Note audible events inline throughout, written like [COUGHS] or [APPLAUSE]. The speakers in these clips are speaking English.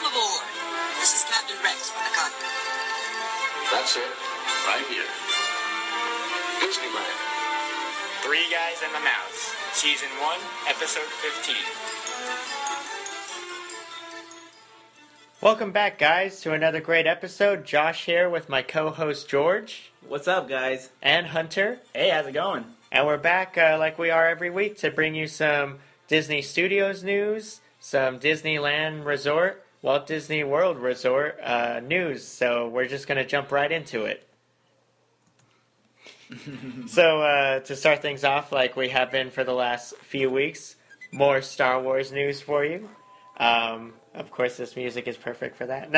Welcome aboard. This is Captain Rex with the cockpit. That's it. Right here. Disneyland. Three Guys and the Mouse, Season 1, Episode 15. Welcome back, guys, to another great episode. Josh here with my co host George What's up, guys? and Hunter. Hey, how's it going? And we're back uh, like we are every week to bring you some Disney Studios news, some Disneyland Resort, Walt Disney World Resort uh, news. So we're just going to jump right into it. [LAUGHS] so, uh, to start things off, like we have been for the last few weeks, more Star Wars news for you. Um, of course, this music is perfect for that.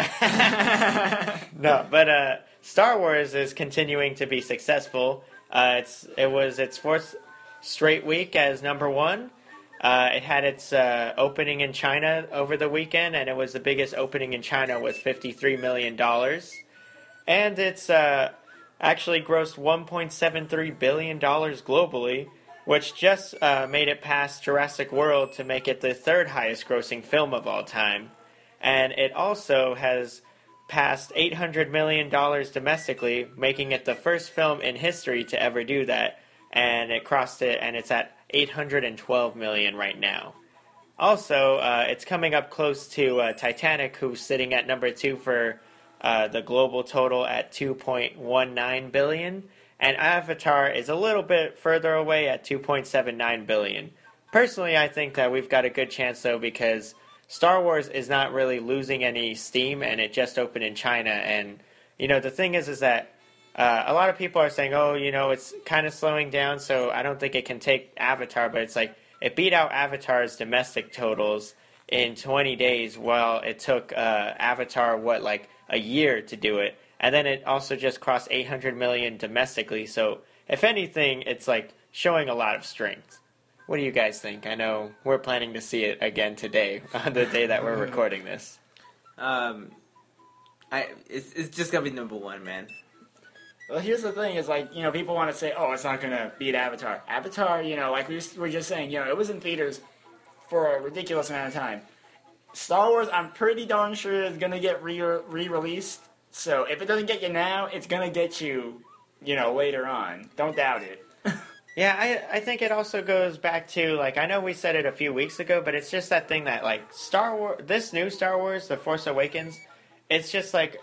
[LAUGHS] no, but uh, Star Wars is continuing to be successful. Uh, it's it was its fourth straight week as number one. Uh, it had its uh, opening in China over the weekend, and it was the biggest opening in China with fifty-three million dollars. And it's uh, actually grossed one point seven three billion dollars globally, which just uh, made it past Jurassic World to make it the third highest grossing film of all time. And it also has passed $800 million domestically, making it the first film in history to ever do that. And it crossed it, and it's at 812 million right now. Also, uh, it's coming up close to uh, Titanic, who's sitting at number two for uh, the global total at 2.19 billion, and Avatar is a little bit further away at 2.79 billion. Personally, I think that we've got a good chance though because Star Wars is not really losing any steam, and it just opened in China. And you know, the thing is, is that uh, a lot of people are saying, "Oh, you know, it's kind of slowing down," so I don't think it can take Avatar. But it's like it beat out Avatar's domestic totals in 20 days, while it took uh, Avatar what like a year to do it, and then it also just crossed 800 million domestically. So if anything, it's like showing a lot of strength. What do you guys think? I know we're planning to see it again today, [LAUGHS] on the day that we're recording this. Um, I it's it's just gonna be number one, man. Well, here's the thing: is like you know, people want to say, "Oh, it's not gonna beat Avatar." Avatar, you know, like we were just saying, you know, it was in theaters for a ridiculous amount of time. Star Wars, I'm pretty darn sure is gonna get re re released. So if it doesn't get you now, it's gonna get you, you know, later on. Don't doubt it. [LAUGHS] Yeah, I I think it also goes back to like I know we said it a few weeks ago, but it's just that thing that like Star Wars, this new Star Wars, The Force Awakens, it's just like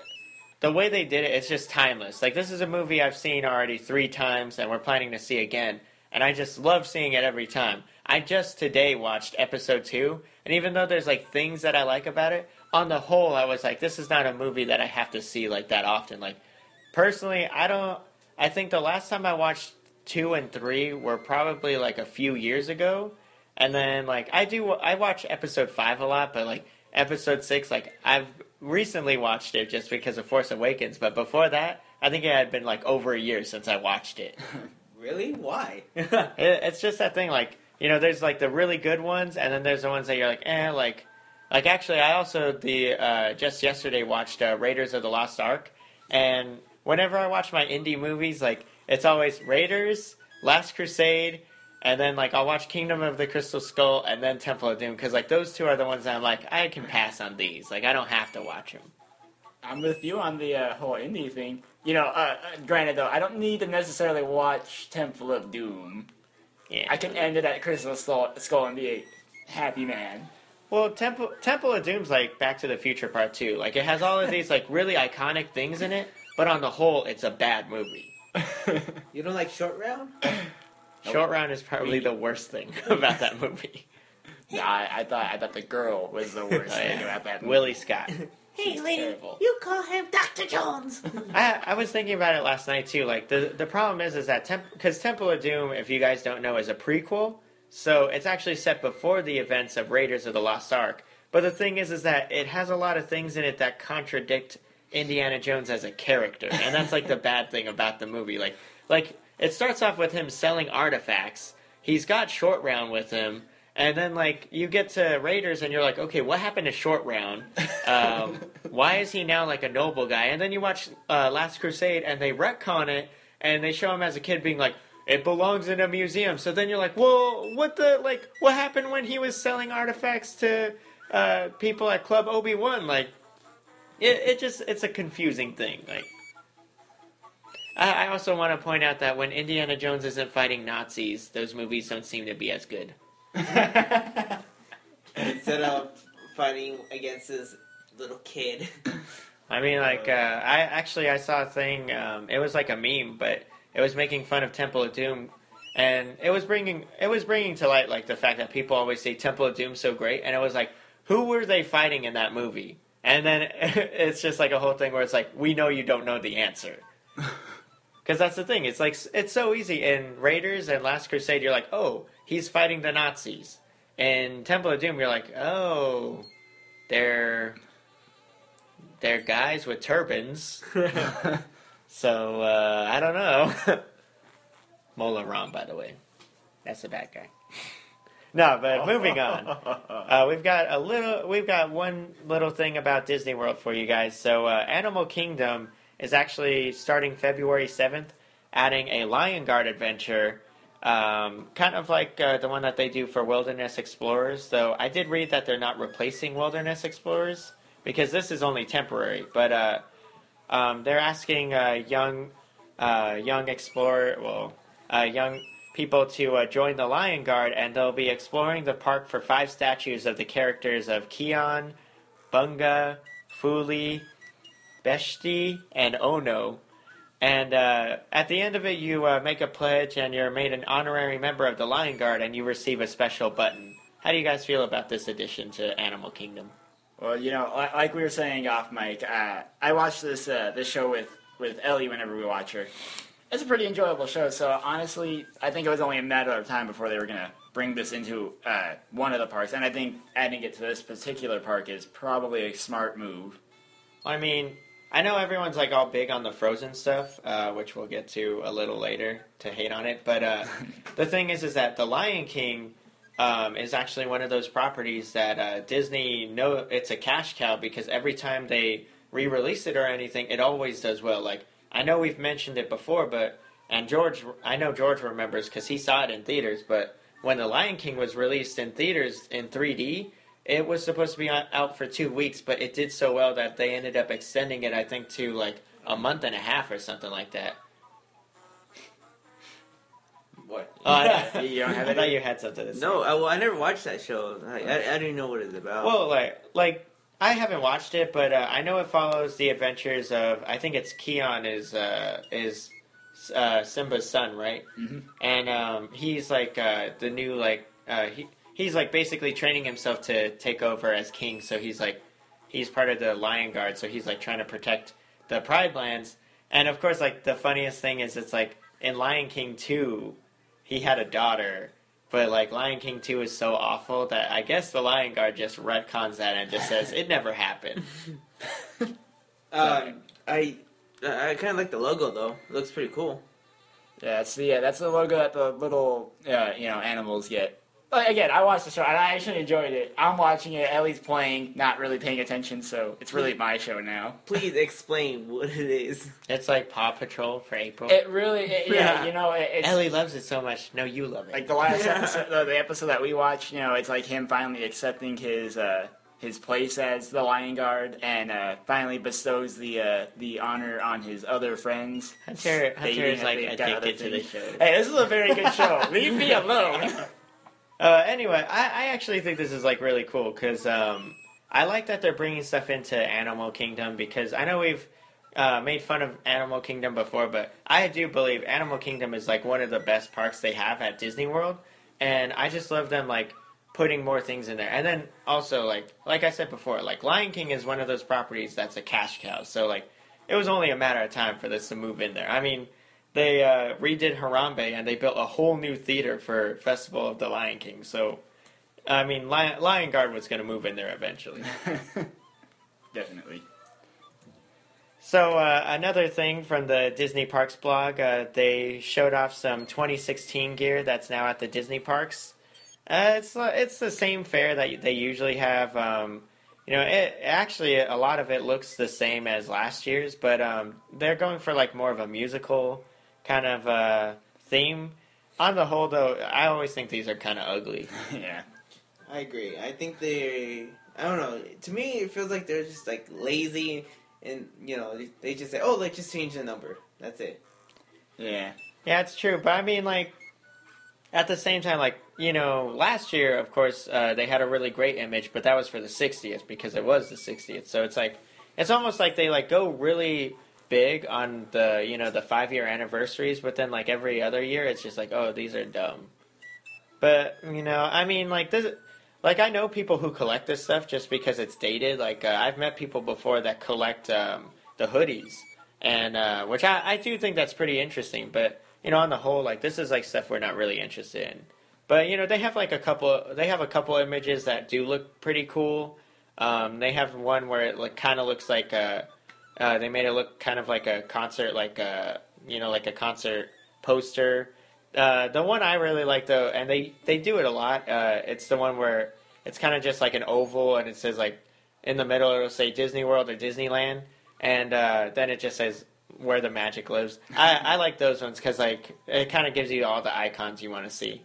the way they did it. It's just timeless. Like this is a movie I've seen already three times, and we're planning to see again, and I just love seeing it every time. I just today watched episode two, and even though there's like things that I like about it, on the whole, I was like, this is not a movie that I have to see like that often. Like personally, I don't. I think the last time I watched two and three were probably like a few years ago, and then like I do I watch episode five a lot, but like episode six, like I've recently watched it just because of Force Awakens, but before that, I think it had been like over a year since I watched it. [LAUGHS] Really? Why? [LAUGHS] It- it's just that thing, like you know, there's like the really good ones, and then there's the ones that you're like, eh, like, like actually, I also the uh, just yesterday watched uh, Raiders of the Lost Ark, and whenever I watch my indie movies, like it's always Raiders, Last Crusade, and then like I'll watch Kingdom of the Crystal Skull, and then Temple of Doom, because like those two are the ones that I'm like, I can pass on these, like I don't have to watch them. I'm with you on the uh, whole indie thing. You know, uh, uh, granted though, I don't need to necessarily watch Temple of Doom. Yeah, I can end it at Crystal Skull, Skull and be a happy man. Well, Temple Temple of Doom's like Back to the Future Part Two. Like it has all of these like really iconic things in it, but on the whole, it's a bad movie. [LAUGHS] [LAUGHS] You don't like Short Round? [COUGHS] Short Round is probably the worst thing [LAUGHS] about that movie. Nah, I, I thought I thought the girl was the worst [LAUGHS] Oh, thing about that. movie. Willie Scott. She's terrible. you call him Dr. Jones. [LAUGHS] I, I was thinking about it last night too. Like the the problem is is that because Temple of Doom, if you guys don't know, is a prequel, so it's actually set before the events of Raiders of the Lost Ark. But the thing is, is that it has a lot of things in it that contradict Indiana Jones as a character, and that's like the bad thing about the movie. Like like it starts off with him selling artifacts. He's got Short Round with him. And then, like, you get to Raiders, and you're like, okay, what happened to Short Round? Um, [LAUGHS] why is he now like a noble guy? And then you watch uh, Last Crusade, and they retcon it, and they show him as a kid being like, it belongs in a museum. So then you're like, well, what the like? What happened when he was selling artifacts to uh, people at Club Obi Wan. Like, it, it just it's a confusing thing. Like, I, I also want to point out that when Indiana Jones isn't fighting Nazis, those movies don't seem to be as good. Instead of fighting against this little kid. I mean, like, uh, I actually I saw a thing. Um, it was like a meme, but it was making fun of Temple of Doom, and it was bringing it was bringing to light like the fact that people always say Temple of Doom so great, and it was like, who were they fighting in that movie? And then [LAUGHS] it's just like a whole thing where it's like, we know you don't know the answer. [LAUGHS] Because that's the thing. It's like it's so easy in Raiders and Last Crusade. You're like, oh, he's fighting the Nazis. In Temple of Doom, you're like, oh, they're they're guys with turbans. [LAUGHS] so uh, I don't know. [LAUGHS] Mola Ram, by the way, that's the bad guy. no, but [LAUGHS] moving on. Uh, we've got a little. We've got one little thing about Disney World for you guys. So uh, Animal Kingdom is actually starting February seventh, adding a Lion Guard adventure. Um, kind of like uh, the one that they do for Wilderness Explorers, though I did read that they're not replacing Wilderness Explorers because this is only temporary. But uh, um, they're asking uh, young, uh, young explorer, well, uh, young people to uh, join the Lion Guard, and they'll be exploring the park for five statues of the characters of Kion, Bunga, Fuli, Beshte, and Ono. And uh, at the end of it, you uh, make a pledge, and you're made an honorary member of the Lion Guard, and you receive a special button. How do you guys feel about this addition to Animal Kingdom? Well, you know, like we were saying off mic, uh, I watched this uh, this show with with Ellie whenever we watch her. It's a pretty enjoyable show. So honestly, I think it was only a matter of time before they were gonna bring this into uh, one of the parks, and I think adding it to this particular park is probably a smart move. I mean, I know everyone's like all big on the Frozen stuff, uh, which we'll get to a little later to hate on it. But uh, [LAUGHS] the thing is, is that the Lion King um, is actually one of those properties that uh, Disney know it's a cash cow because every time they re-release it or anything, it always does well. Like I know we've mentioned it before, but and George, I know George remembers because he saw it in theaters. But when the Lion King was released in theaters in 3D, it was supposed to be on- out for two weeks, but it did so well that they ended up extending it, I think, to like a month and a half or something like that. What? I, [LAUGHS] You don't have I thought you had something to say. No, I, well, I never watched that show. I, I, I didn't know what it's about. Well, like, like I haven't watched it, but uh, I know it follows the adventures of. I think it's Kion is uh, is uh, Simba's son, right? Mhm. And um, he's like uh, the new like uh, he he's like basically training himself to take over as king. So he's like he's part of the Lion Guard. So he's like trying to protect the Pride Lands. And of course, like the funniest thing is, it's like in Lion King two, he had a daughter. But like Lion King 2 is so awful that I guess the Lion Guard just retcons that and just says it never happened. [LAUGHS] [LAUGHS] um, I I kind of like the logo though. It looks pretty cool. Yeah, that's the yeah, that's the logo that the little uh, you know animals get. But again, I watched the show and I actually enjoyed it. I'm watching it. Ellie's playing, not really paying attention, so it's really my show now. Please explain what it is. It's like Paw Patrol for April. It really, it, yeah, Yeah. you know, it, it's Ellie loves it so much. No, you love it. like the last episode, the, the episode that we watched. You know, it's like him finally accepting his uh, his place as the Lion Guard and uh, finally bestows the uh, the honor on his other friends. Hunter, Hunter stating is like they've got other addicted to the show. Hey, this is a very good show. Leave me [LAUGHS] alone. Uh, anyway, I, I actually think this is like really cool because um, I like that they're bringing stuff into Animal Kingdom because I know we've uh, made fun of Animal Kingdom before, but I do believe Animal Kingdom is like one of the best parks they have at Disney World, and I just love them like putting more things in there. And then also like like I said before, like Lion King is one of those properties that's a cash cow. So like it was only a matter of time for this to move in there. I mean. They uh, redid Harambe and they built a whole new theater for Festival of the Lion King. So, I mean, Lion, Lion Guard was going to move in there eventually. [LAUGHS] Definitely. So uh, another thing from the Disney Parks blog, uh, they showed off some 2016 gear that's now at the Disney parks. Uh, it's it's the same fare that they usually have. Um, you know, it actually a lot of it looks the same as last year's, but um, they're going for like more of a musical kind of uh, theme. On the whole, though, I always think these are kind of ugly. [LAUGHS] yeah. I agree. I think they. I don't know. To me, it feels like they're just like lazy, and you know, they- they just say, "Oh, let's just change the number." That's it. Yeah. Yeah, it's true. But I mean, like, at the same time, like, you know, last year, of course, uh, they had a really great image, but that was for the 60th because it was the 60th. So it's like, it's almost like they, like, go really big on the, you know, the five year anniversaries, but then, like, every other year, it's just like, oh, these are dumb. But, you know, I mean, like, this. Like I know people who collect this stuff just because it's dated. Like uh, I've met people before that collect um, the hoodies, and uh, which I, I do think that's pretty interesting. But you know, on the whole, like this is like stuff we're not really interested in. But you know, they have like a couple. They have a couple images that do look pretty cool. Um, they have one where it like kind of looks like a. Uh, they made it look kind of like a concert, like a you know, like a concert poster. Uh, the one I really like though, and they they do it a lot. Uh, it's the one where it's kind of just like an oval, and it says like in the middle it'll say Disney World or Disneyland, and uh, then it just says where the magic lives. I, I like those ones because like it kind of gives you all the icons you want to see.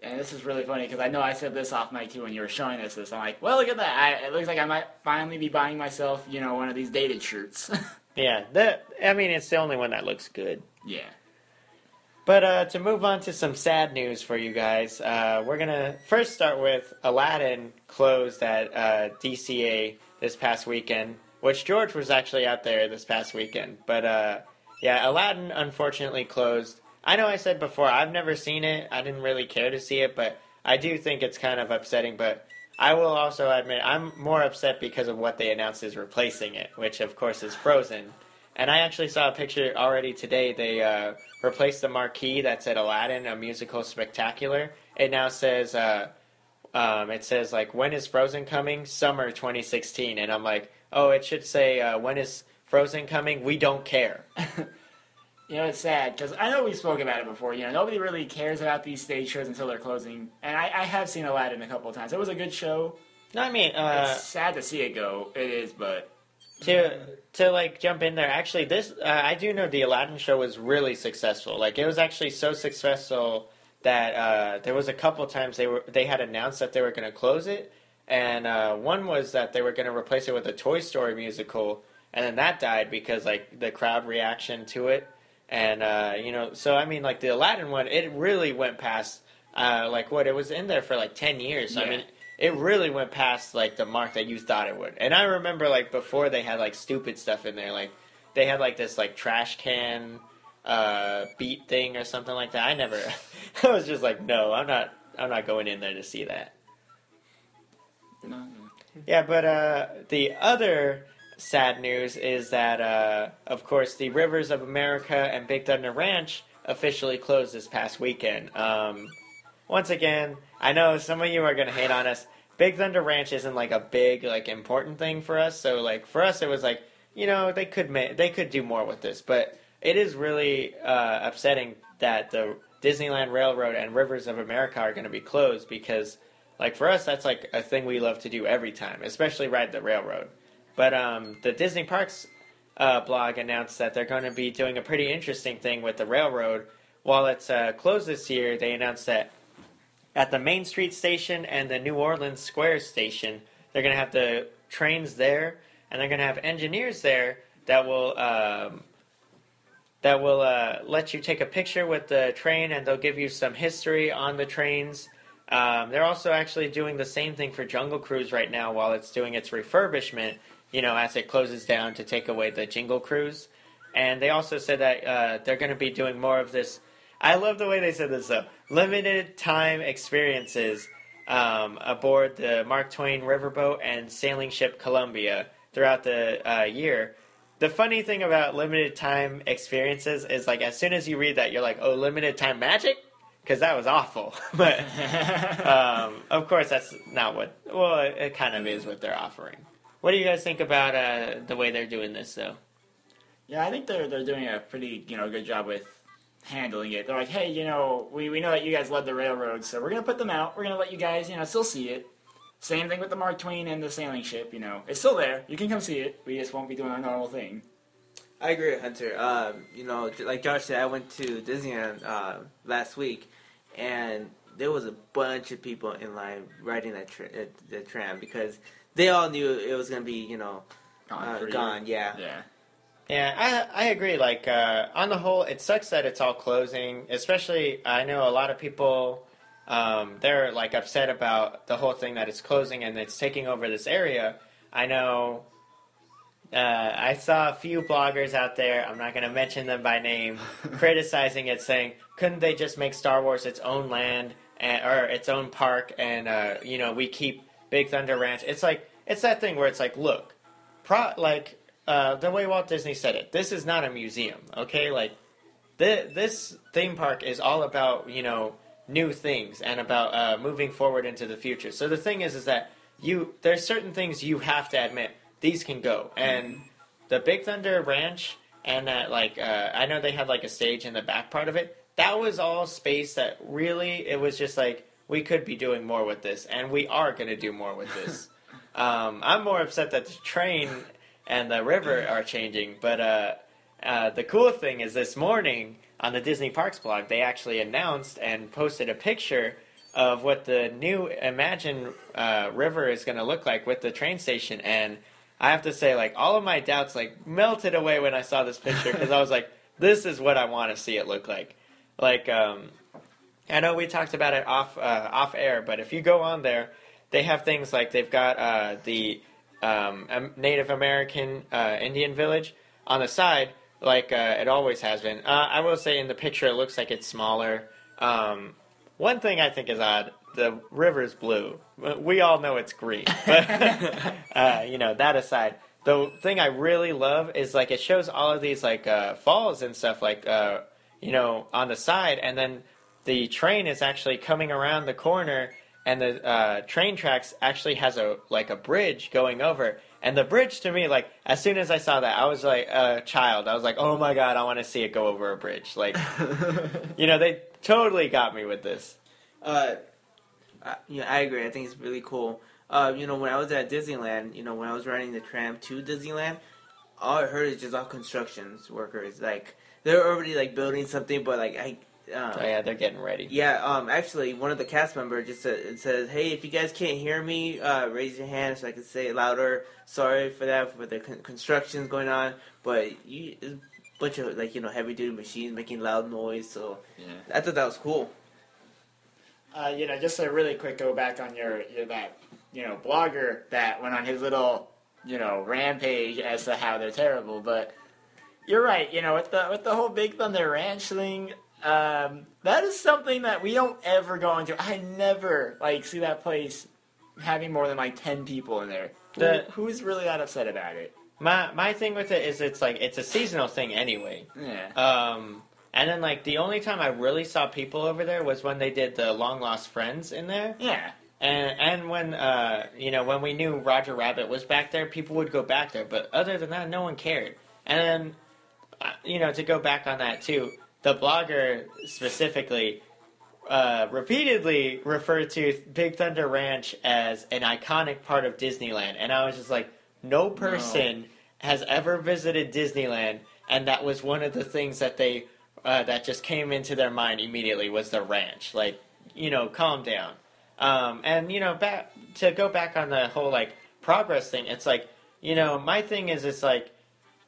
And this is really funny because I know I said this off mic too when you were showing us this. I'm like, well, look at that. I, it looks like I might finally be buying myself, you know, one of these dated shirts. [LAUGHS] Yeah, that I mean it's the only one that looks good. yeah. But uh, to move on to some sad news for you guys, uh, we're gonna first start with Aladdin closed at uh, DCA this past weekend, which George was actually out there this past weekend. But uh, yeah, Aladdin unfortunately closed. I know I said before I've never seen it. I didn't really care to see it, but I do think it's kind of upsetting. But I will also admit I'm more upset because of what they announced is replacing it, which of course is Frozen. And I actually saw a picture already today. They uh, replaced the marquee that said Aladdin, a musical spectacular. It now says, uh, um, it says like, when is Frozen coming? Summer 2016. And I'm like, oh, it should say, uh, when is Frozen coming? We don't care. [LAUGHS] You know, it's sad because I know we spoke about it before. You know, nobody really cares about these stage shows until they're closing. And I, I have seen Aladdin a couple of times. It was a good show. No, I mean, uh, it's sad to see it go. It is, but to to like jump in there actually this uh, i do know the aladdin show was really successful like it was actually so successful that uh, there was a couple times they were they had announced that they were going to close it and uh, one was that they were going to replace it with a toy story musical and then that died because like the crowd reaction to it and uh, you know so i mean like the aladdin one it really went past uh, like what it was in there for like 10 years so i mean it really went past like the mark that you thought it would. And I remember like before they had like stupid stuff in there, like they had like this like trash can uh, beat thing or something like that. I never, [LAUGHS] I was just like, no, I'm not, I'm not going in there to see that. no. Yeah, but uh, the other sad news is that, uh, of course, the Rivers of America and Big Thunder Ranch officially closed this past weekend. Um, once again, I know some of you are going to hate on us. Big Thunder Ranch isn't like a big, like important thing for us. So, like for us, it was like you know they could ma- they could do more with this, but it is really uh, upsetting that the Disneyland Railroad and Rivers of America are going to be closed because like for us that's like a thing we love to do every time especially ride the railroad but um, the disney parks uh, blog announced that they're going to be doing a pretty interesting thing with the railroad. While it's uh, closed this year they announced that at the main street station and the new orleans square station they're going to have the trains there and they're going to have engineers there that will um, that will uh, let you take a picture with the train and they'll give you some history on the trains. Um, they're also actually doing the same thing for Jungle Cruise right now while it's doing its refurbishment, you know, as it closes down to take away the Jingle Cruise. And they also said that uh, they're going to be doing more of this. I love the way they said this, though. Limited time experiences um, aboard the Mark Twain Riverboat and sailing ship Columbia throughout the uh, year. The funny thing about limited time experiences is like as soon as you read that, you're like, oh, limited time magic? Because that was awful. [LAUGHS] but [LAUGHS] um, of course, that's not what. Well, it, it kind of is what they're offering. What do you guys think about uh, the way they're doing this, though? Yeah, I think they're they're doing a pretty you know good job with handling it. They're like, hey, you know, we, we know that you guys led the railroad, so we're gonna put them out. We're gonna let you guys you know still see it. Same thing with the Mark Twain and the sailing ship. You know, it's still there. You can come see it. We just won't be doing our normal thing. I agree with Hunter. Um, you know, like Josh said, I went to Disneyland uh, last week, and there was a bunch of people in line riding that tra- uh, the tram because they all knew it was gonna be you know Gone uh, for you. gone. Yeah. Yeah. Yeah, I I agree. Like uh, on the whole, it sucks that it's all closing. Especially, I know a lot of people. Um, they're like upset about the whole thing that it's closing and it's taking over this area. I know. Uh, I saw a few bloggers out there. I'm not going to mention them by name, [LAUGHS] criticizing it, saying, "Couldn't they just make Star Wars its own land and, or its own park?" And uh, you know, we keep Big Thunder Ranch. It's like it's that thing where it's like, look, pro like uh, the way Walt Disney said it. This is not a museum, okay? Like, th- this theme park is all about you know new things and about uh, moving forward into the future. So the thing is, is that you there's certain things you have to admit these can go, and the Big Thunder Ranch and that like uh, I know they had like a stage in the back part of it. That was all space that really it was just like we could be doing more with this, and we are going to do more with this. [LAUGHS] um, I'm more upset that the train and the river are changing, but uh, uh, the cool thing is this morning on the Disney Parks blog, they actually announced and posted a picture of what the new Imagine uh, River is going to look like with the train station. And I have to say, like, all of my doubts like melted away when I saw this picture because I was like, this is what I want to see it look like. Like, um, I know we talked about it off uh, off air, but if you go on there, they have things like they've got uh, the um, Native American uh, Indian village on the side, like uh, it always has been. Uh, I will say in the picture it looks like it's smaller. Um, one thing I think is odd: the river's blue. We all know it's green, but [LAUGHS] uh, you know that aside. The thing I really love is like it shows all of these like uh, falls and stuff like uh, you know on the side, and then the train is actually coming around the corner and the uh, train tracks actually has a like a bridge going over and the bridge to me like as soon as i saw that i was like a child i was like oh my god i want to see it go over a bridge like [LAUGHS] you know they totally got me with this Uh, I, yeah, I agree. I think it's really cool. Uh, you know, when I was at Disneyland, you know, when I was riding the tram to Disneyland, all I heard is just all constructions workers. Like they're already like building something, but like I. Uh, oh yeah they're getting ready Yeah, um, actually, one of the cast members just said, says, "Hey, if you guys can't hear me, uh, raise your hand so I can say it louder. Sorry for that, for the con- constructions going on, but you, it's a bunch of like you know heavy duty machines making loud noise. So Yeah. I thought that was cool. Uh, you know, just a really quick go back on your, your that you know blogger that went on his little you know rampage as to how they're terrible, but you're right. You know, with the with the whole Big Thunder Ranch thing, um, that is something that we don't ever go into. I never like see that place having more than like ten people in there. Who- who's really that upset about it? my my thing with it is it's like it's a seasonal thing anyway Yeah. Um, and then like the only time I really saw people over there was when they did the long lost friends in there, Yeah. and and when uh you know when we knew Roger Rabbit was back there, people would go back there. But other than that, no one cared. And then uh, you know to go back on that too, the blogger specifically. Uh, repeatedly referred to Big Thunder Ranch as an iconic part of Disneyland, and I was just like, no person has ever visited Disneyland, and that was one of the things that they uh, that just came into their mind immediately was the ranch. Like, you know, calm down. Um, and you know, back to go back on the whole like progress thing. It's like, you know, my thing is, it's like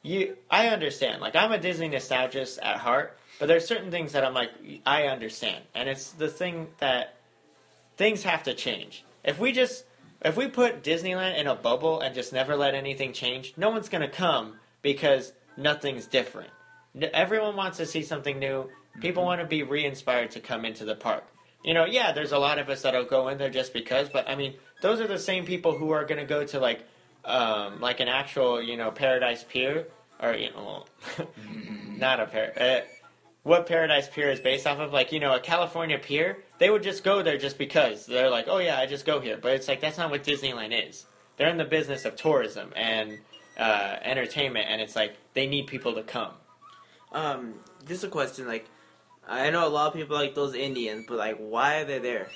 you. I understand. Like, I'm a Disney nostalgist at heart, but there's certain things that I'm like, I understand, and it's the thing that things have to change. If we just if we put Disneyland in a bubble and just never let anything change, no one's going to come because nothing's different. Everyone wants to see something new. People want to be re-inspired to come into the park. You know, yeah, there's a lot of us that'll go in there just because, but I mean, those are the same people who are going to go to like, um, like an actual, you know, Paradise Pier or you know, [LAUGHS] not a par. Uh, what Paradise Pier is based off of, like you know, a California pier, they would just go there just because they're like, oh yeah, I just go here. But it's like that's not what Disneyland is. They're in the business of tourism and uh, entertainment, and it's like they need people to come. Um, just a question. Like, I know a lot of people like those Indians, but like, why are they there?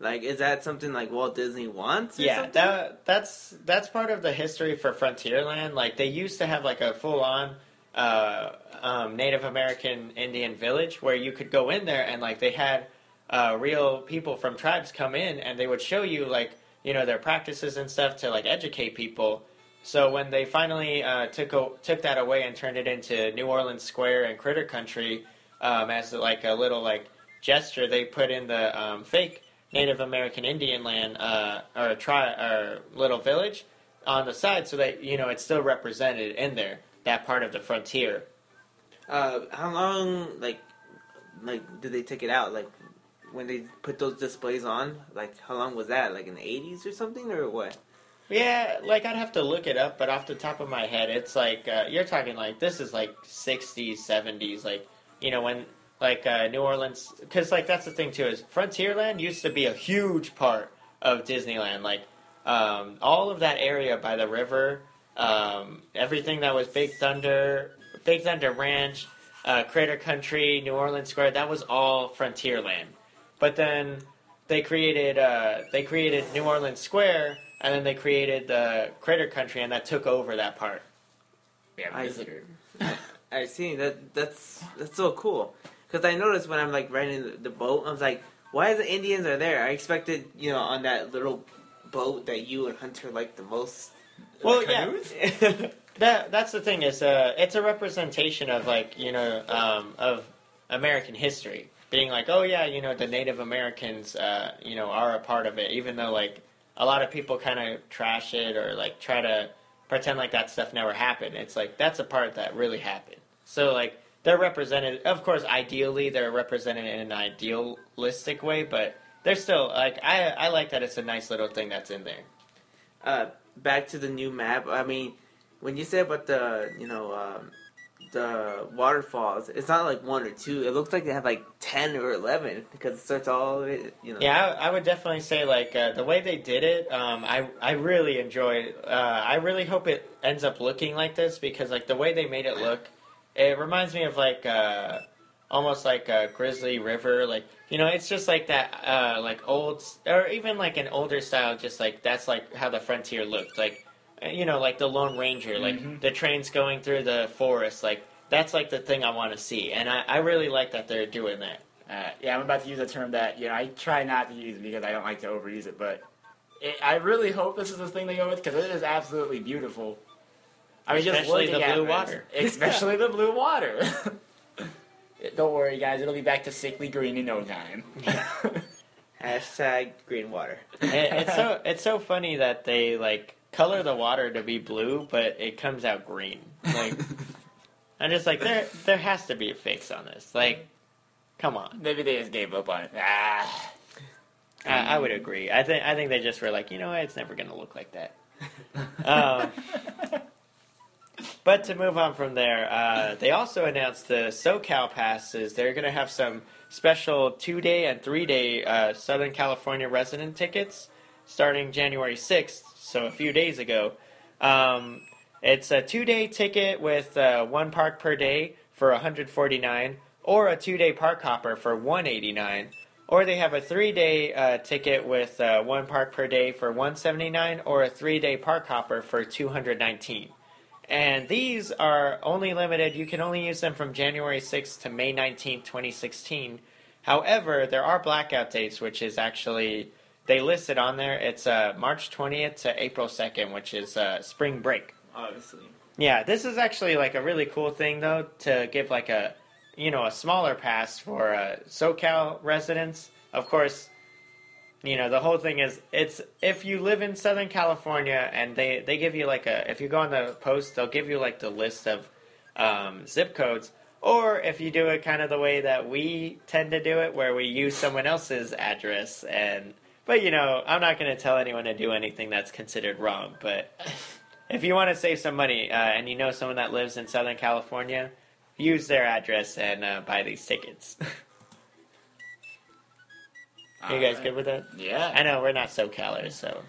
Like, is that something like Walt Disney wants? Or Yeah, something? that that's that's part of the history for Frontierland. Like they used to have like a full on uh, um, Native American Indian village where you could go in there and like they had uh, real people from tribes come in and they would show you like you know their practices and stuff to like educate people. So when they finally uh, took took that away and turned it into New Orleans Square and Critter Country um, as like a little like gesture, they put in the um, fake Native American Indian land uh, or a tri- or little village on the side, so that you know it's still represented in there that part of the frontier. Uh, how long, like, like did they take it out? Like, when they put those displays on, like, how long was that? Like in the eighties or something, or what? Yeah, like I'd have to look it up, but off the top of my head, it's like uh, you're talking like this is like 60s, 70s, like you know when like uh, New Orleans, because like that's the thing too is Frontierland used to be a huge part of Disneyland, like um, all of that area by the river, um, everything that was Big Thunder, Big Thunder Ranch, uh, Critter Country, New Orleans Square, that was all Frontierland, but then they created uh, they created New Orleans Square and then they created the Critter Country, and that took over that part. Yeah, I- visitor. [LAUGHS] I see that. That's that's so cool. Because I noticed when I'm like riding the, the boat, I was like, why is the Indians are there? I expected, you know, on that little boat that you and Hunter like the most. Well, yeah, [LAUGHS] that that's the thing is, uh, it's a representation of like you know um, of American history, being like, oh yeah, you know, the Native Americans, uh, you know, are a part of it, even though like a lot of people kind of trash it or like try to pretend like that stuff never happened. It's like that's a part that really happened. So like they're represented, of course, ideally they're represented in an idealistic way, but they're still like I I like that it's a nice little thing that's in there. Uh, back to the new map. I mean, when you say about the, you know, um, the waterfalls, it's not like one or two. It looks like they have like ten or eleven because it starts all, the way, you know. Yeah, I, I would definitely say like uh, the way they did it. Um, I I really enjoyed. Uh, I really hope it ends up looking like this because like the way they made it look, it reminds me of like uh, almost like a Grizzly River. Like you know, it's just like that uh, like old or even like an older style. Just like that's like how the frontier looked. Like uh, you know, like the Lone Ranger. Like the trains going through the forest. Like that's like the thing I want to see, and I, I really like that they're doing that. Uh, yeah, I'm about to use a term that you know I try not to use because I don't like to overuse it, but it, I really hope this is the thing they go with because it is absolutely beautiful. I mean, just Especially looking the at blue water. [LAUGHS] especially the blue water. [LAUGHS] don't worry, guys; it'll be back to sickly green in no time. [LAUGHS] Hashtag green water. It- it's so it's so funny that they like color the water to be blue, but it comes out green. Like [LAUGHS] I'm just like there there has to be a fix on this. Like, come on. Maybe they just gave up on it. Ah. I, I would agree. I think I think they just were like, you know, what? it's never going to look like that. [LAUGHS] um, but to move on from there, uh, they also announced the SoCal passes. They're going to have some special two day and three day uh, Southern California resident tickets starting January 6th, so a few days ago. Um, it's a two day ticket with uh, one park per day for 149 or a two day park hopper for 189 or they have a three day uh, ticket with uh, one park per day for 179 or a three day park hopper for 219 and these are only limited you can only use them from january 6th to may 19th 2016 however there are blackout dates which is actually they listed on there it's uh, march 20th to april 2nd which is uh, spring break Obviously. yeah, this is actually like a really cool thing though to give like a you know a smaller pass for uh, SoCal residents. Of course, you know the whole thing is it's if you live in Southern California and they they give you like a if you go on the post they'll give you like the list of um, zip codes. Or if you do it kind of the way that we tend to do it, where we use someone else's address, and but you know, I'm not going to tell anyone to do anything that's considered wrong. But [LAUGHS] if you want to save some money uh, and you know someone that lives in Southern California, use their address and uh, buy these tickets. [LAUGHS] you guys good with that? Yeah. I know we're not SoCalers, so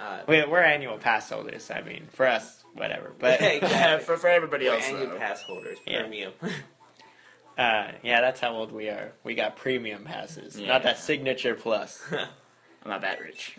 Uh, we, we're annual pass holders. I mean, for us, whatever. But [LAUGHS] exactly. for, for everybody we're else, annual though. pass holders, Yeah. premium. [LAUGHS] uh, yeah, that's how old we are. We got premium passes, Yeah. not that signature plus. [LAUGHS] I'm not that rich.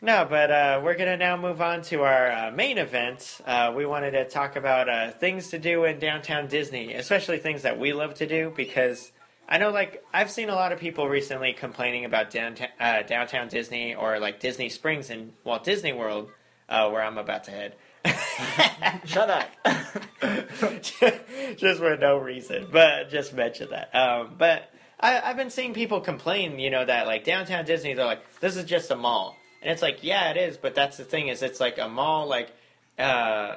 No, but uh, we're going to now move on to our uh, main event. Uh, we wanted to talk about uh, things to do in downtown Disney, especially things that we love to do because I know, like I've seen a lot of people recently complaining about downtown, uh, downtown Disney or like Disney Springs in Walt Disney World, uh, where I'm about to head. [LAUGHS] Shut up. [LAUGHS] just for no reason, but just mention that. Um, but I, I've been seeing people complain, you know, that like downtown Disney, they're like, this is just a mall, and it's like, yeah, it is, but that's the thing is, it's like a mall, like, uh,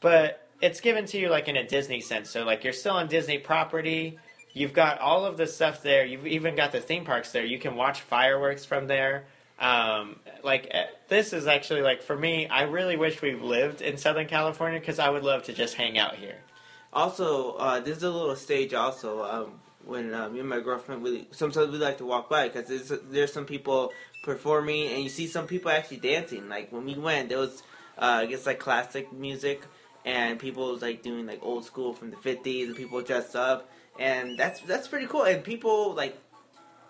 but it's given to you like in a Disney sense. So like you're still on Disney property. You've got all of the stuff there. You've even got the theme parks there. You can watch fireworks from there. Um, like eh, this is actually like for me. I really wish we lived in Southern California because I would love to just hang out here. Also, uh, there's a little stage also um, when uh, me and my girlfriend we sometimes we like to walk by because there's there's some people performing and you see some people actually dancing. Like when we went, there was uh, I guess like classic music and people was like doing like old school from the 50s and people dressed up and that's that's pretty cool and people like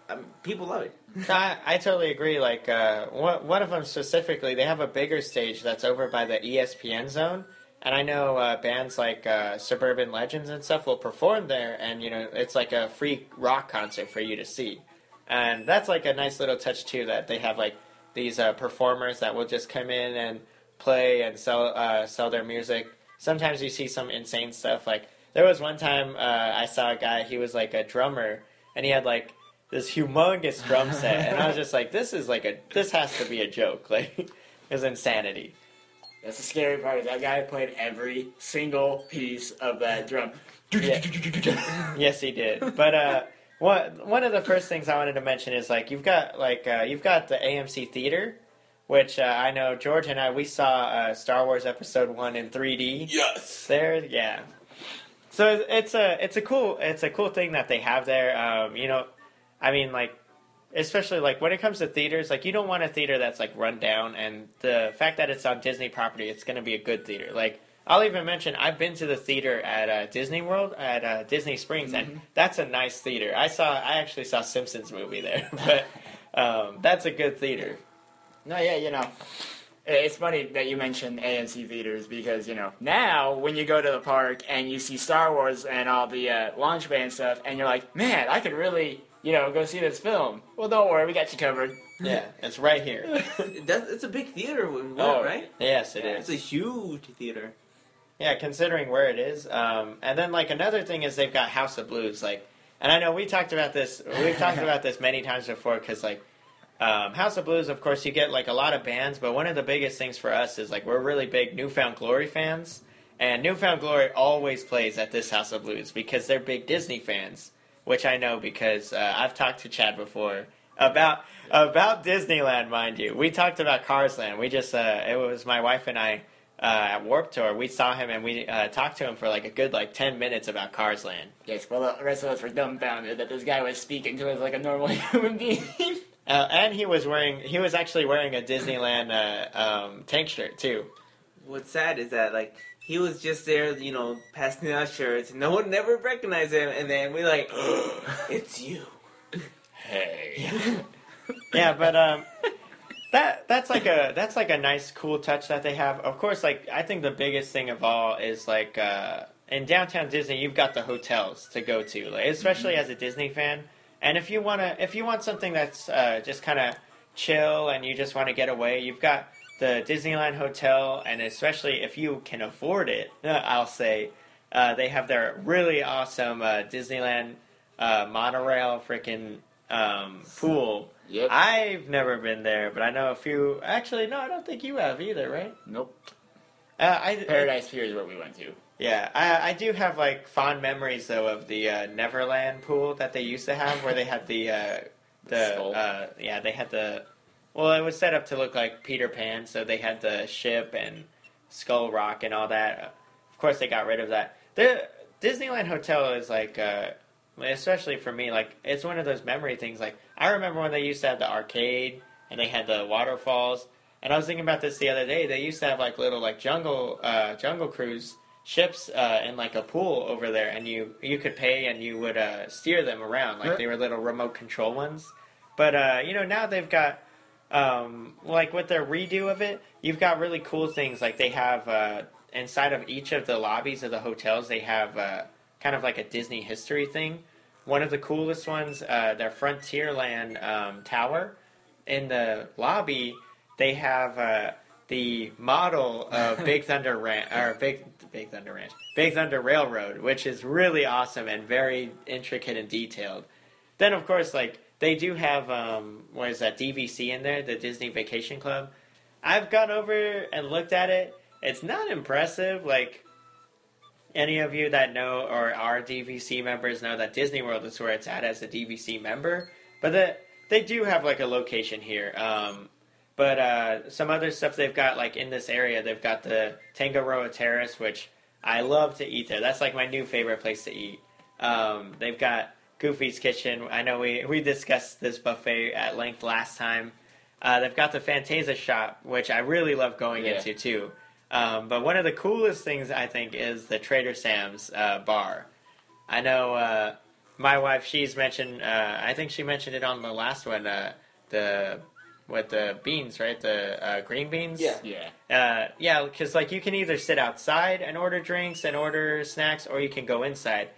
um, people love it. [LAUGHS] I, I totally agree. Like uh, one one of them specifically, they have a bigger stage that's over by the ESPN zone, and I know uh, bands like uh, Suburban Legends and stuff will perform there, and you know it's like a free rock concert for you to see, and that's like a nice little touch too. That they have like these uh, performers that will just come in and play and sell uh, sell their music. Sometimes you see some insane stuff. Like there was one time uh, I saw a guy. He was like a drummer, and he had like this humongous drum set, and I was just like, "This is like a this has to be a joke." [LAUGHS] Like, it was insanity. That's the scary part. That guy played every single piece of that drum. Yes, he did. But uh, one one of the first things I wanted to mention is like you've got like uh, you've got the AMC theater, which uh, I know George and I we saw uh, Star Wars Episode One in 3D. Yes. There, yeah. So it's a it's a cool it's a cool thing that they have there. Um, you know, I mean, like especially like when it comes to theaters, like you don't want a theater that's like run down, and the fact that it's on Disney property, it's going to be a good theater. Like I'll even mention, I've been to the theater at uh, Disney World at uh, Disney Springs, and that's a nice theater. I saw I actually saw Simpsons movie there, [LAUGHS] but um, that's a good theater. No, yeah, you know, it's funny that you mentioned AMC theaters because you know now when you go to the park and you see Star Wars and all the uh, Launch Bay stuff, and you're like, man, I could really you know go see this film. Well, don't worry, we got you covered. Yeah, it's right here. [LAUGHS] That's it's a big theater, when we Oh, right? yes, it It's is. a huge theater. Yeah, considering where it is. Um, and then like another thing is they've got House of Blues. Like, and I know we talked about this. We've talked [LAUGHS] about this many times before because like um, House of Blues, of course, you get like a lot of bands, but one of the biggest things for us is like we're really big New Found Glory fans, and New Found Glory always plays at this House of Blues because they're big Disney fans, which I know because uh, I've talked to Chad before about about Disneyland, mind you. We talked about Cars Land. We just uh, it was my wife and I uh, at Warped Tour. We saw him and we uh, talked to him for like a good like ten minutes about Cars Land. Yes, well, the rest of us were dumbfounded that this guy was speaking to us like a normal [LAUGHS] human being. Uh, and he was wearing he was actually wearing a Disneyland uh, um, tank shirt too. What's sad is that like he was just there, you know, passing out shirts. No one never recognized him, and then we like, [GASPS] it's you. hey. [LAUGHS] Yeah, but um, that that's like a that's like a nice cool touch that they have. Of course, like I think the biggest thing of all is like uh, in downtown Disney, you've got the hotels to go to, like, especially as a Disney fan. And if you wanna if you want something that's uh, just kind of chill and you just want to get away, you've got the Disneyland Hotel, and especially if you can afford it, [LAUGHS] I'll say uh, they have their really awesome uh, Disneyland uh, monorail freaking um, pool. Yep. I've never been there, but I know a few. Actually, no, I don't think you have either, right? Nope. Uh, I, Paradise Pier is where we went to. Yeah, I, I do have like fond memories though of the uh, Neverland pool that they used to have, where they had the uh, the uh, yeah they had the well it was set up to look like Peter Pan, so they had the ship and Skull Rock and all that. Of course, they got rid of that. The Disneyland Hotel is like, uh, especially for me, like it's one of those memory things. Like I remember when they used to have the arcade and they had the waterfalls. And I was thinking about this the other day. They used to have like little like jungle uh, jungle cruise ships uh, in like a pool over there, and you you could pay and you would uh, steer them around like they were little remote control ones. But uh, you know now they've got um, like with their redo of it, you've got really cool things like they have uh, inside of each of the lobbies of the hotels they have uh, kind of like a Disney history thing one of the coolest ones, uh, their Frontierland um, Tower. In the lobby, they have uh, the model of [LAUGHS] Big Thunder Ranch, or Big Big Thunder Ranch, Big Thunder Railroad, which is really awesome and very intricate and detailed. Then, of course, like they do have um, what is that DVC in there, the Disney Vacation Club. I've gone over and looked at it. It's not impressive. Like any of you that know or are DVC members know that Disney World is where it's at as a DVC member. But the, they do have like a location here. Um, but uh, some other stuff they've got like in this area, they've got the Tangaroa Terrace, which I love to eat there. That's like my new favorite place to eat. Um, they've got Goofy's Kitchen. I know we we discussed this buffet at length last time. Uh, they've got the Fantasia shop, which I really love going Yeah. into too. Um, but one of the coolest things I think is the Trader Sam's uh, bar. I know uh, my wife; she's mentioned. Uh, I think she mentioned it on the last one. Uh, the with the beans, right? The uh, green beans. Yeah. Yeah. Uh, yeah, because like you can either sit outside and order drinks and order snacks, or you can go inside.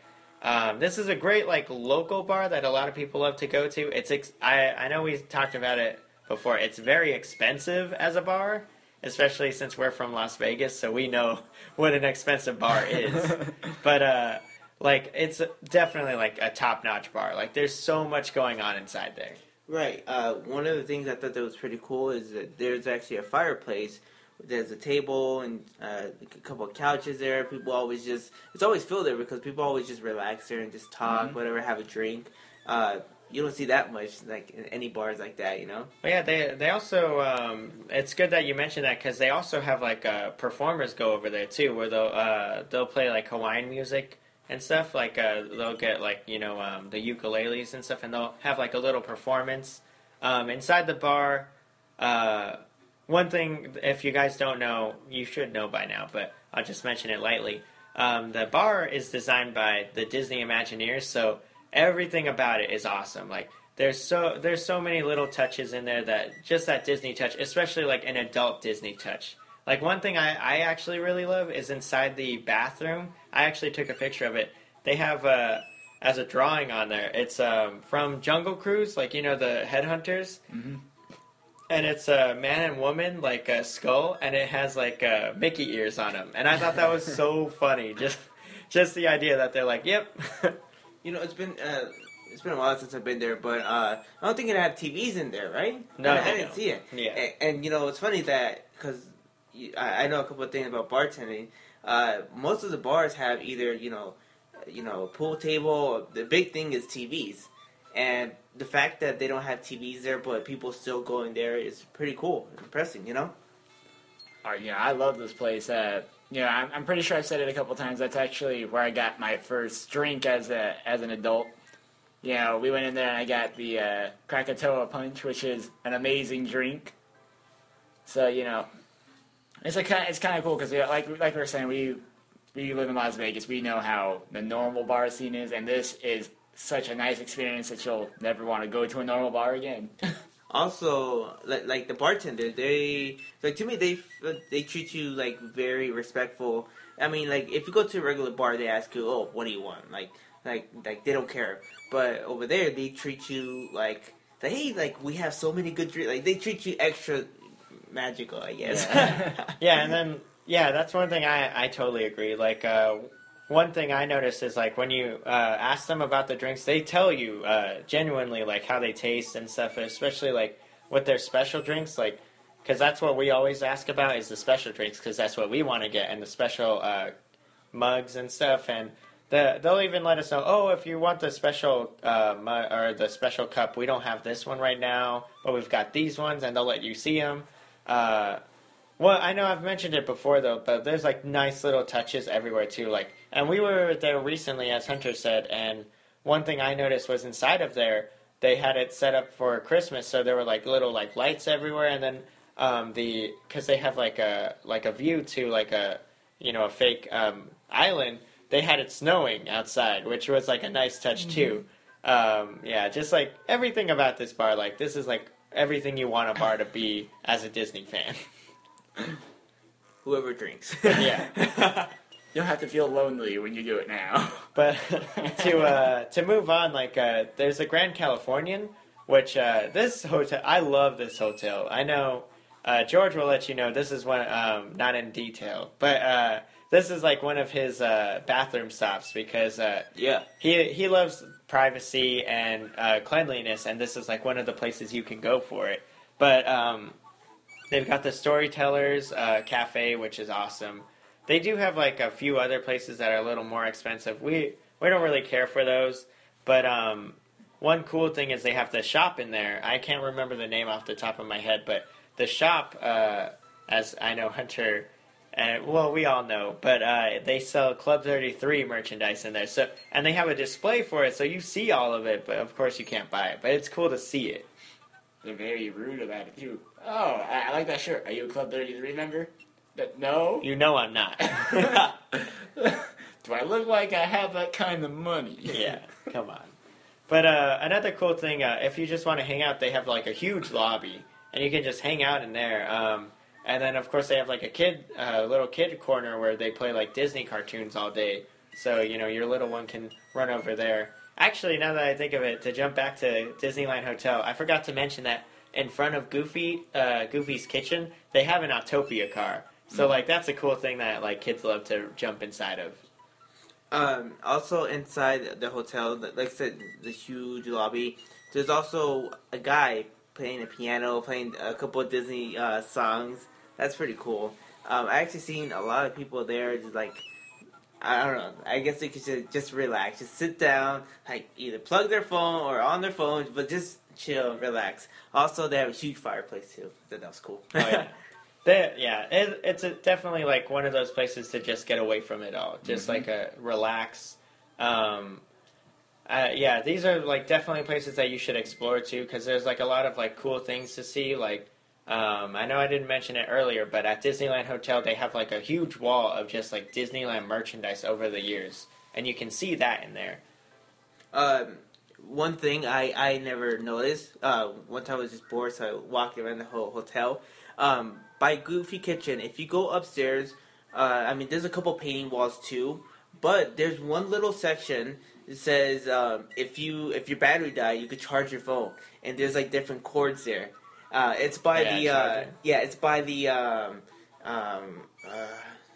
Um, this is a great like local bar that a lot of people love to go to. It's ex- I I know we talked about it before. It's very expensive as a bar, especially since we're from Las Vegas, so we know [LAUGHS] what an expensive bar is. [LAUGHS] but uh, like it's definitely like a top notch bar. Like there's so much going on inside there. Right. Uh, one of the things I thought that was pretty cool is that there's actually a fireplace. There's a table and uh, a couple of couches there. People always just it's always filled there because people always just relax there and just talk, Mhm. whatever, have a drink. Uh, you don't see that much like in any bars like that, you know. Well, yeah, they they also um, it's good that you mentioned that because they also have like uh, performers go over there too, where they'll uh, they'll play like Hawaiian music and stuff. Like uh, they'll get like you know um, the ukuleles and stuff, and they'll have like a little performance um, inside the bar. Uh, one thing, if you guys don't know, you should know by now, but I'll just mention it lightly. Um, the bar is designed by the Disney Imagineers, so everything about it is awesome. Like there's so there's so many little touches in there that just that Disney touch, especially like an adult Disney touch. Like one thing I, I actually really love is inside the bathroom. I actually took a picture of it. They have uh, as a drawing on there. It's um, from Jungle Cruise, like you know the headhunters, Mhm. and it's a man and woman like a skull, and it has like uh, Mickey ears on them. And I thought that was so [LAUGHS] funny. Just just the idea that they're like, yep. [LAUGHS] You know, it's been uh, it's been a while since I've been there, but uh, I don't think it had TVs in there, right? No, I, I didn't see it. Yeah. And, and you know, it's funny that because I, I know a couple of things about bartending. Uh, most of the bars have either you know, you know, pool table. The big thing is TVs, and the fact that they don't have TVs there, but people still going there is pretty cool, impressive. You know. Oh, yeah, I love this place. Uh, you know, I'm, I'm pretty sure I've said it a couple times. That's actually where I got my first drink as a as an adult. You know, we went in there and I got the uh, Krakatoa Punch, which is an amazing drink. So you know, it's a kind of, it's kind of cool because like like we were saying, we we live in Las Vegas. We know how the normal bar scene is, and this is such a nice experience that you'll never want to go to a normal bar again. [LAUGHS] Also, like, like the bartender, they like to me they they treat you like very respectful. I mean, like if you go to a regular bar, they ask you, "Oh, what do you want?" Like, like, like they don't care. But over there, they treat you like, like hey, like we have so many good drinks. Like they treat you extra magical, I guess. [LAUGHS] yeah, and then yeah, that's one thing I I totally agree. Like uh, one thing I noticed is like when you uh, ask them about the drinks, they tell you uh, genuinely like how they taste and stuff, especially like with their special drinks, like because that's what we always ask about is the special drinks because that's what we want to get and the special uh, mugs and stuff and. The, they'll even let us know. Oh, if you want the special uh, mu- or the special cup, we don't have this one right now, but we've got these ones, and they'll let you see them. Uh, well, I know I've mentioned it before though, but there's like nice little touches everywhere too. Like, and we were there recently, as Hunter said, and one thing I noticed was inside of there they had it set up for Christmas, so there were like little like lights everywhere, and then um, the because they have like a like a view to like a you know a fake um, island. They had it snowing outside, which was like a nice touch too. Um, yeah, just like everything about this bar, like this is like everything you want a bar to be as a Disney fan. [LAUGHS] Whoever drinks. Yeah. [LAUGHS] You'll have to feel lonely when you do it now. [LAUGHS] But to uh, to move on, like uh, there's a Grand Californian, which uh, this hotel I love this hotel. I know uh, George will let you know this is one um, not in detail, but uh, this is like one of his uh, bathroom stops because uh, Yeah. he he loves privacy and uh, cleanliness, and this is like one of the places you can go for it. But um, they've got the Storytellers uh, Cafe, which is awesome. They do have like a few other places that are a little more expensive. We we don't really care for those, but um, one cool thing is they have the shop in there. I can't remember the name off the top of my head, but the shop, uh, as I know Hunter, and well, we all know, but uh, they sell Club Thirty Three merchandise in there. So and they have a display for it, so you see all of it. But of course, you can't buy it. But it's cool to see it. They're very rude about it too. Oh, I, I like that shirt. Are you a Club 33 member? But no. You know I'm not. [LAUGHS] Do I look like I have that kind of money? [LAUGHS] yeah, come on. But uh, another cool thing, uh, if you just want to hang out, they have like a huge lobby, and you can just hang out in there. Um, and then of course they have like a kid, uh, little kid corner where they play like Disney cartoons all day. So you know your little one can run over there. Actually, now that I think of it, to jump back to Disneyland Hotel, I forgot to mention that in front of Goofy, uh, Goofy's kitchen, they have an Autopia car. So like that's a cool thing that like kids love to jump inside of. Um, also inside the hotel, like I said, the huge lobby. There's also a guy playing a piano, playing a couple of Disney uh, songs. That's pretty cool. Um, I actually seen a lot of people there, just like I don't know. I guess they could just, just relax, just sit down, like either plug their phone or on their phone, but just chill, relax. Also, they have a huge fireplace too. Thought that was cool. Oh, yeah. [LAUGHS] They, yeah, it, it's a, definitely like one of those places to just get away from it all, just like a relax. Um, uh, yeah, these are like definitely places that you should explore too, because there's like a lot of like cool things to see. Like, um, I know I didn't mention it earlier, but at Disneyland Hotel they have like a huge wall of just like Disneyland merchandise over the years, and you can see that in there. Um, one thing I, I never noticed. Uh, one time I was just bored, so I walked around the whole hotel. Um, by Goofy Kitchen, if you go upstairs, uh, I mean there's a couple painting walls too, but there's one little section that says um, if you if your battery died, you could charge your phone, and there's like different cords there. Uh, it's by Yeah, the uh, yeah, it's by the um, um, uh,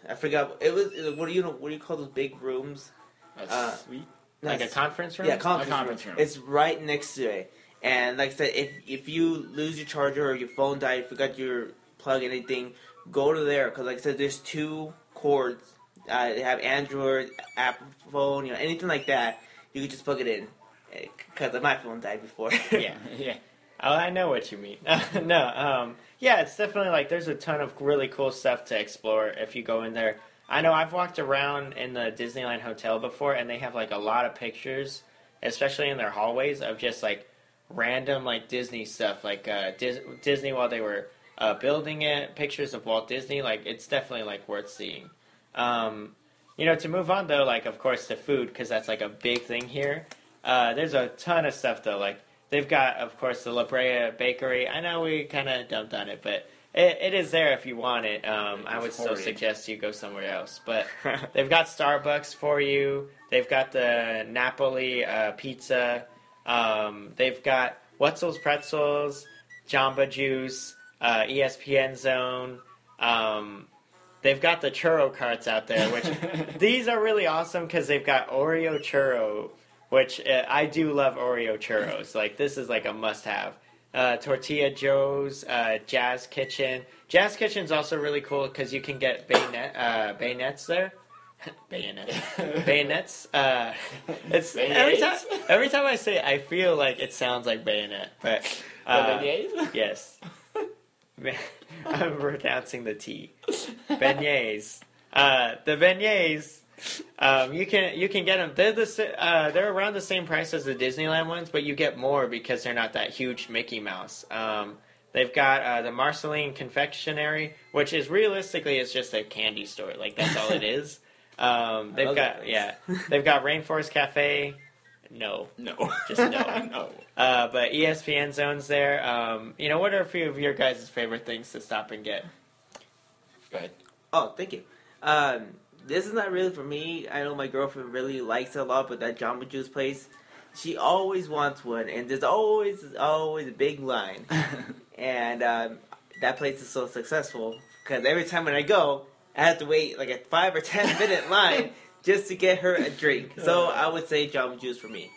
I forgot it was what do you know what do you call those big rooms? That's Uh, sweet. Like a conference room. yeah, conference, A conference room. room. It's right next to it. And like I said, if if you lose your charger or your phone died, you forgot your plug anything, go to there because like I said, there's two cords. Uh, they have Android, Apple phone, you know, anything like that. You can just plug it in. Because my phone died before. [LAUGHS] yeah. [LAUGHS] yeah. Oh, I know what you mean. [LAUGHS] no, um, yeah, it's definitely like there's a ton of really cool stuff to explore if you go in there. I know I've walked around in the Disneyland Hotel before, and they have like a lot of pictures, especially in their hallways, of just like random like Disney stuff, like uh, Dis- Disney while they were uh, building it, pictures of Walt Disney. Like it's definitely like worth seeing. Um, you know, to move on though, like of course the food because that's like a big thing here. Uh, there's a ton of stuff though, like they've got of course the La Brea Bakery. I know we kind of dumped on it, but it, it is there if you want it. Um, I would still suggest you go somewhere else, but [LAUGHS] they've got Starbucks for you. They've got the Napoli uh, pizza. Um, they've got Wetzel's pretzels, Jamba Juice, uh, ESPN Zone. Um, they've got the churro carts out there, which [LAUGHS] these are really awesome because they've got Oreo churro, which uh, I do love Oreo churros. Like this is like a must-have. Uh, Tortilla Joe's, uh, Jazz Kitchen. Jazz Kitchen's also really cool because you can get bayonet, uh, bayonets there. [LAUGHS] bayonets, [LAUGHS] bayonets. Uh, it's every time. Every time I say, it, I feel like it sounds like bayonet, but uh, beignets? yes. [LAUGHS] I'm pronouncing the T. Beignets. Uh, the beignets. Um, you can you can get them. They're the uh, they're around the same price as the Disneyland ones, but you get more because they're not that huge Mickey Mouse. Um, they've got uh, the Marceline Confectionery, which is realistically is just a candy store. Like that's all it is. [LAUGHS] Um, they've love that got yeah, [LAUGHS] they've got Rainforest Cafe. No, No. Just no. [LAUGHS] no. uh, but ESPN zones there. Um, you know, what are a few of your guys' favorite things to stop and get? Go ahead. Oh, thank you. This is not really for me. I know my girlfriend really likes it a lot, but that Jamba Juice place, she always wants one, and there's always always a big line. [LAUGHS] and um, that place is so successful because every time when I go, I have to wait like a five or ten [LAUGHS] minute line just to get her a drink. So I would say Jamba Juice for me.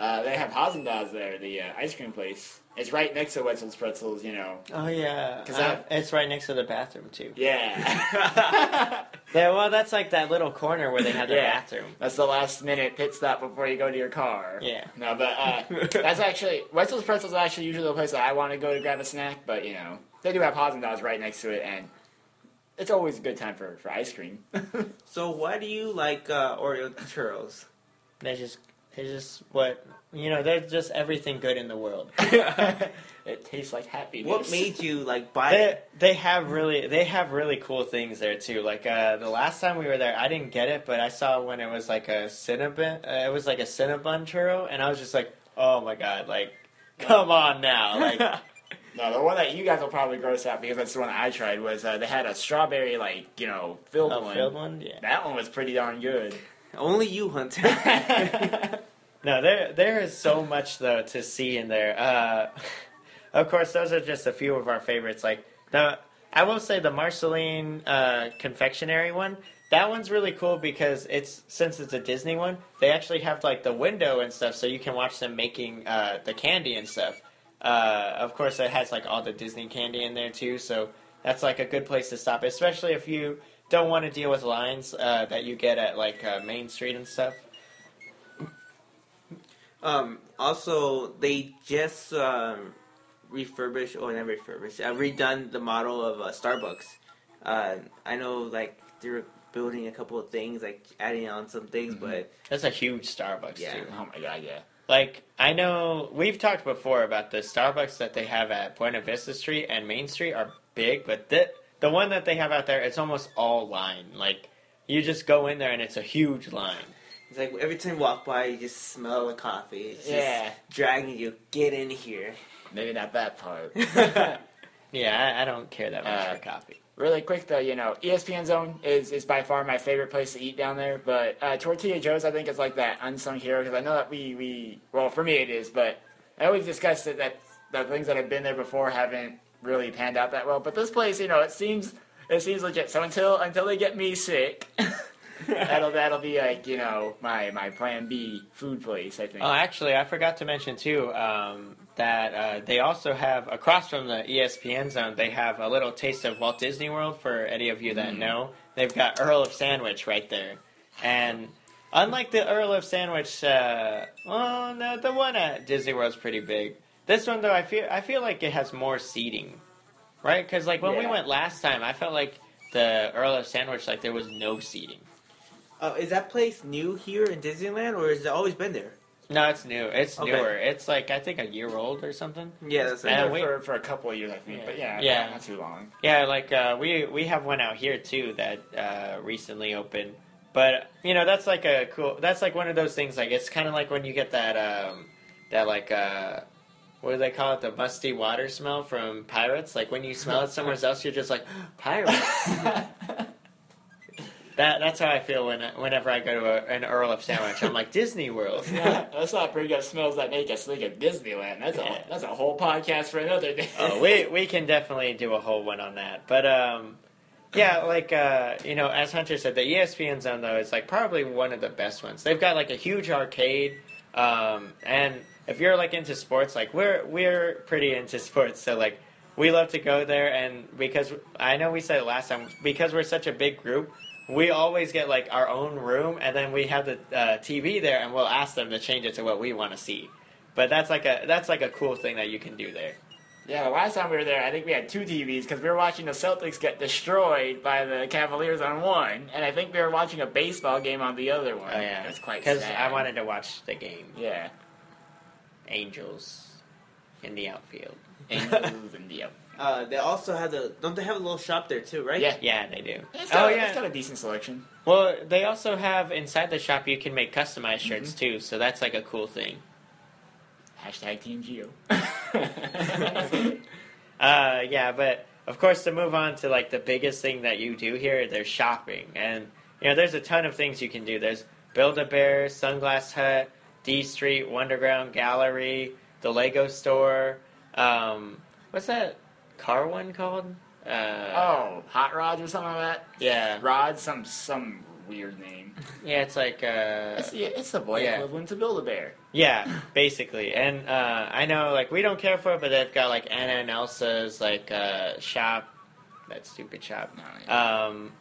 Uh, they have Haagen Dazs there, the uh, ice cream place. It's right next to Wetzel's Pretzels, you know. Oh yeah, 'Cause Uh, it's right next to the bathroom too. Yeah. [LAUGHS] Yeah, well, that's like that little corner where they have the Yeah. bathroom. That's the last minute pit stop before you go to your car. Yeah. No, but uh, [LAUGHS] that's actually Wetzel's Pretzels is actually usually the place that I want to go to grab a snack. But you know, they do have Haagen Dazs right next to it, and it's always a good time for, for ice cream. [LAUGHS] So why do you like uh, Oreo churros? They just, they just what you know. They're just everything good in the world. [LAUGHS] [LAUGHS] it tastes like happiness. What made you like buy They it? they have really they have really cool things there too. Like uh, the last time we were there, I didn't get it, but I saw when it was like a cinnabon. Uh, it was like a cinnabon churro, and I was just like, oh my god, like come on now, like [LAUGHS] No, the one that you guys will probably gross out because that's the one I tried was uh, they had a strawberry like you know filled a one. filled one. Yeah. That one was pretty darn good. Only you, Hunter. No, there there is so much though to see in there. Uh, of course, those are just a few of our favorites. Like the, I will say the Marceline uh, confectionery one. That one's really cool because it's since it's a Disney one, they actually have like the window and stuff, so you can watch them making uh, the candy and stuff. Uh, of course, it has like all the Disney candy in there too, so that's like a good place to stop, especially if you don't want to deal with lines uh, that you get at like uh, Main Street and stuff. Um, also, they just um, refurbished, or not refurbished, uh, redone the model of uh, Starbucks. Uh, I know, like, they're building a couple of things, like adding on some things, but That's a huge Starbucks Yeah. too. Oh my god, yeah. Like I know we've talked before about the Starbucks that they have at Buena Vista Street and Main Street are big, but the the one that they have out there, it's almost all line. Like you just go in there and it's a huge line. It's like every time you walk by, you just smell the coffee. It's just Yeah. dragging you, get in here. Maybe not that part. [LAUGHS] [LAUGHS] Yeah, I, I don't care that much Uh, for coffee. Really quick though, you know, ESPN Zone is, is by far my favorite place to eat down there. But uh, Tortilla Joe's, I think, is like that unsung hero because I know that we, we well for me it is, but I always discussed it that the things that have been there before haven't really panned out that well. But this place, you know, it seems it seems legit. So until until they get me sick, [LAUGHS] that'll that'll be like you know my my plan B food place. I think. Oh, actually, I forgot to mention too um, that uh, they also have across from the ESPN zone. They have a little taste of Walt Disney World for any of you that know. They've got Earl of Sandwich right there, and unlike the Earl of Sandwich, uh, well, no, the one at Disney World's pretty big. This one though, I feel I feel like it has more seating, right? Because like when we went last time, I felt like the Earl of Sandwich like there was no seating. Uh, is that place new here in Disneyland, or has it always been there? No, it's new. It's Okay. newer. It's like I think a year old or something. Yeah, that's Been And we- for, for a couple of years, I think. Yeah. But yeah, Yeah. not too long. Yeah, like uh, we we have one out here too that uh, recently opened. But you know, that's like a cool. That's like one of those things. Like it's kind of like when you get that um, that like uh, what do they call it? The musty water smell from Pirates. Like when you smell it somewhere [LAUGHS] else, you're just like [GASPS] Pirates. [LAUGHS] that that's how I feel when whenever I go to a, an Earl of Sandwich. I'm like Disney World. [LAUGHS] Yeah, that's not pretty good smells that make us think of Disneyland. That's Yeah. a that's a whole podcast for another day. oh, we we can definitely do a whole one on that. But um, yeah, like uh, you know, as Hunter said, the ESPN Zone though is like probably one of the best ones. They've got like a huge arcade, um, and if you're like into sports, like we're we're pretty into sports, so like we love to go there. And because I know we said it last time, because we're such a big group. We always get like our own room, and then we have the uh, TV there, and we'll ask them to change it to what we want to see. But that's like a that's like a cool thing that you can do there. Yeah, the last time we were there, I think we had two TVs because we were watching the Celtics get destroyed by the Cavaliers on one, and I think we were watching a baseball game on the other one. Oh yeah, was quite because. I wanted to watch the game. Yeah, Angels in the outfield. Angels in the Uh, they also have the. Don't they have a little shop there too? Right? Yeah. Yeah, they do. Oh, yeah. It's got, oh It's yeah. got a decent selection. Well, they also have inside the shop you can make customized shirts Mm-hmm. too, so that's like a cool thing. Hashtag Team Geo. [LAUGHS] [LAUGHS] Uh, yeah, but of course to move on to like the biggest thing that you do here, there's shopping, and you know, there's a ton of things you can do. There's Build a Bear, Sunglass Hut, D Street, Wonderground Gallery, the Lego Store. Um, what's that car one called? Uh, Oh, hot rods or something like that. yeah, Rods, some some weird name. yeah. It's like uh, It's, yeah, it's the boy yeah. equivalent to Build a Bear. Yeah, [LAUGHS] basically. And uh, I know, like, we don't care for it, but they've got, like, Anna and Elsa's, like, uh, shop. That stupid shop. No, yeah. Um,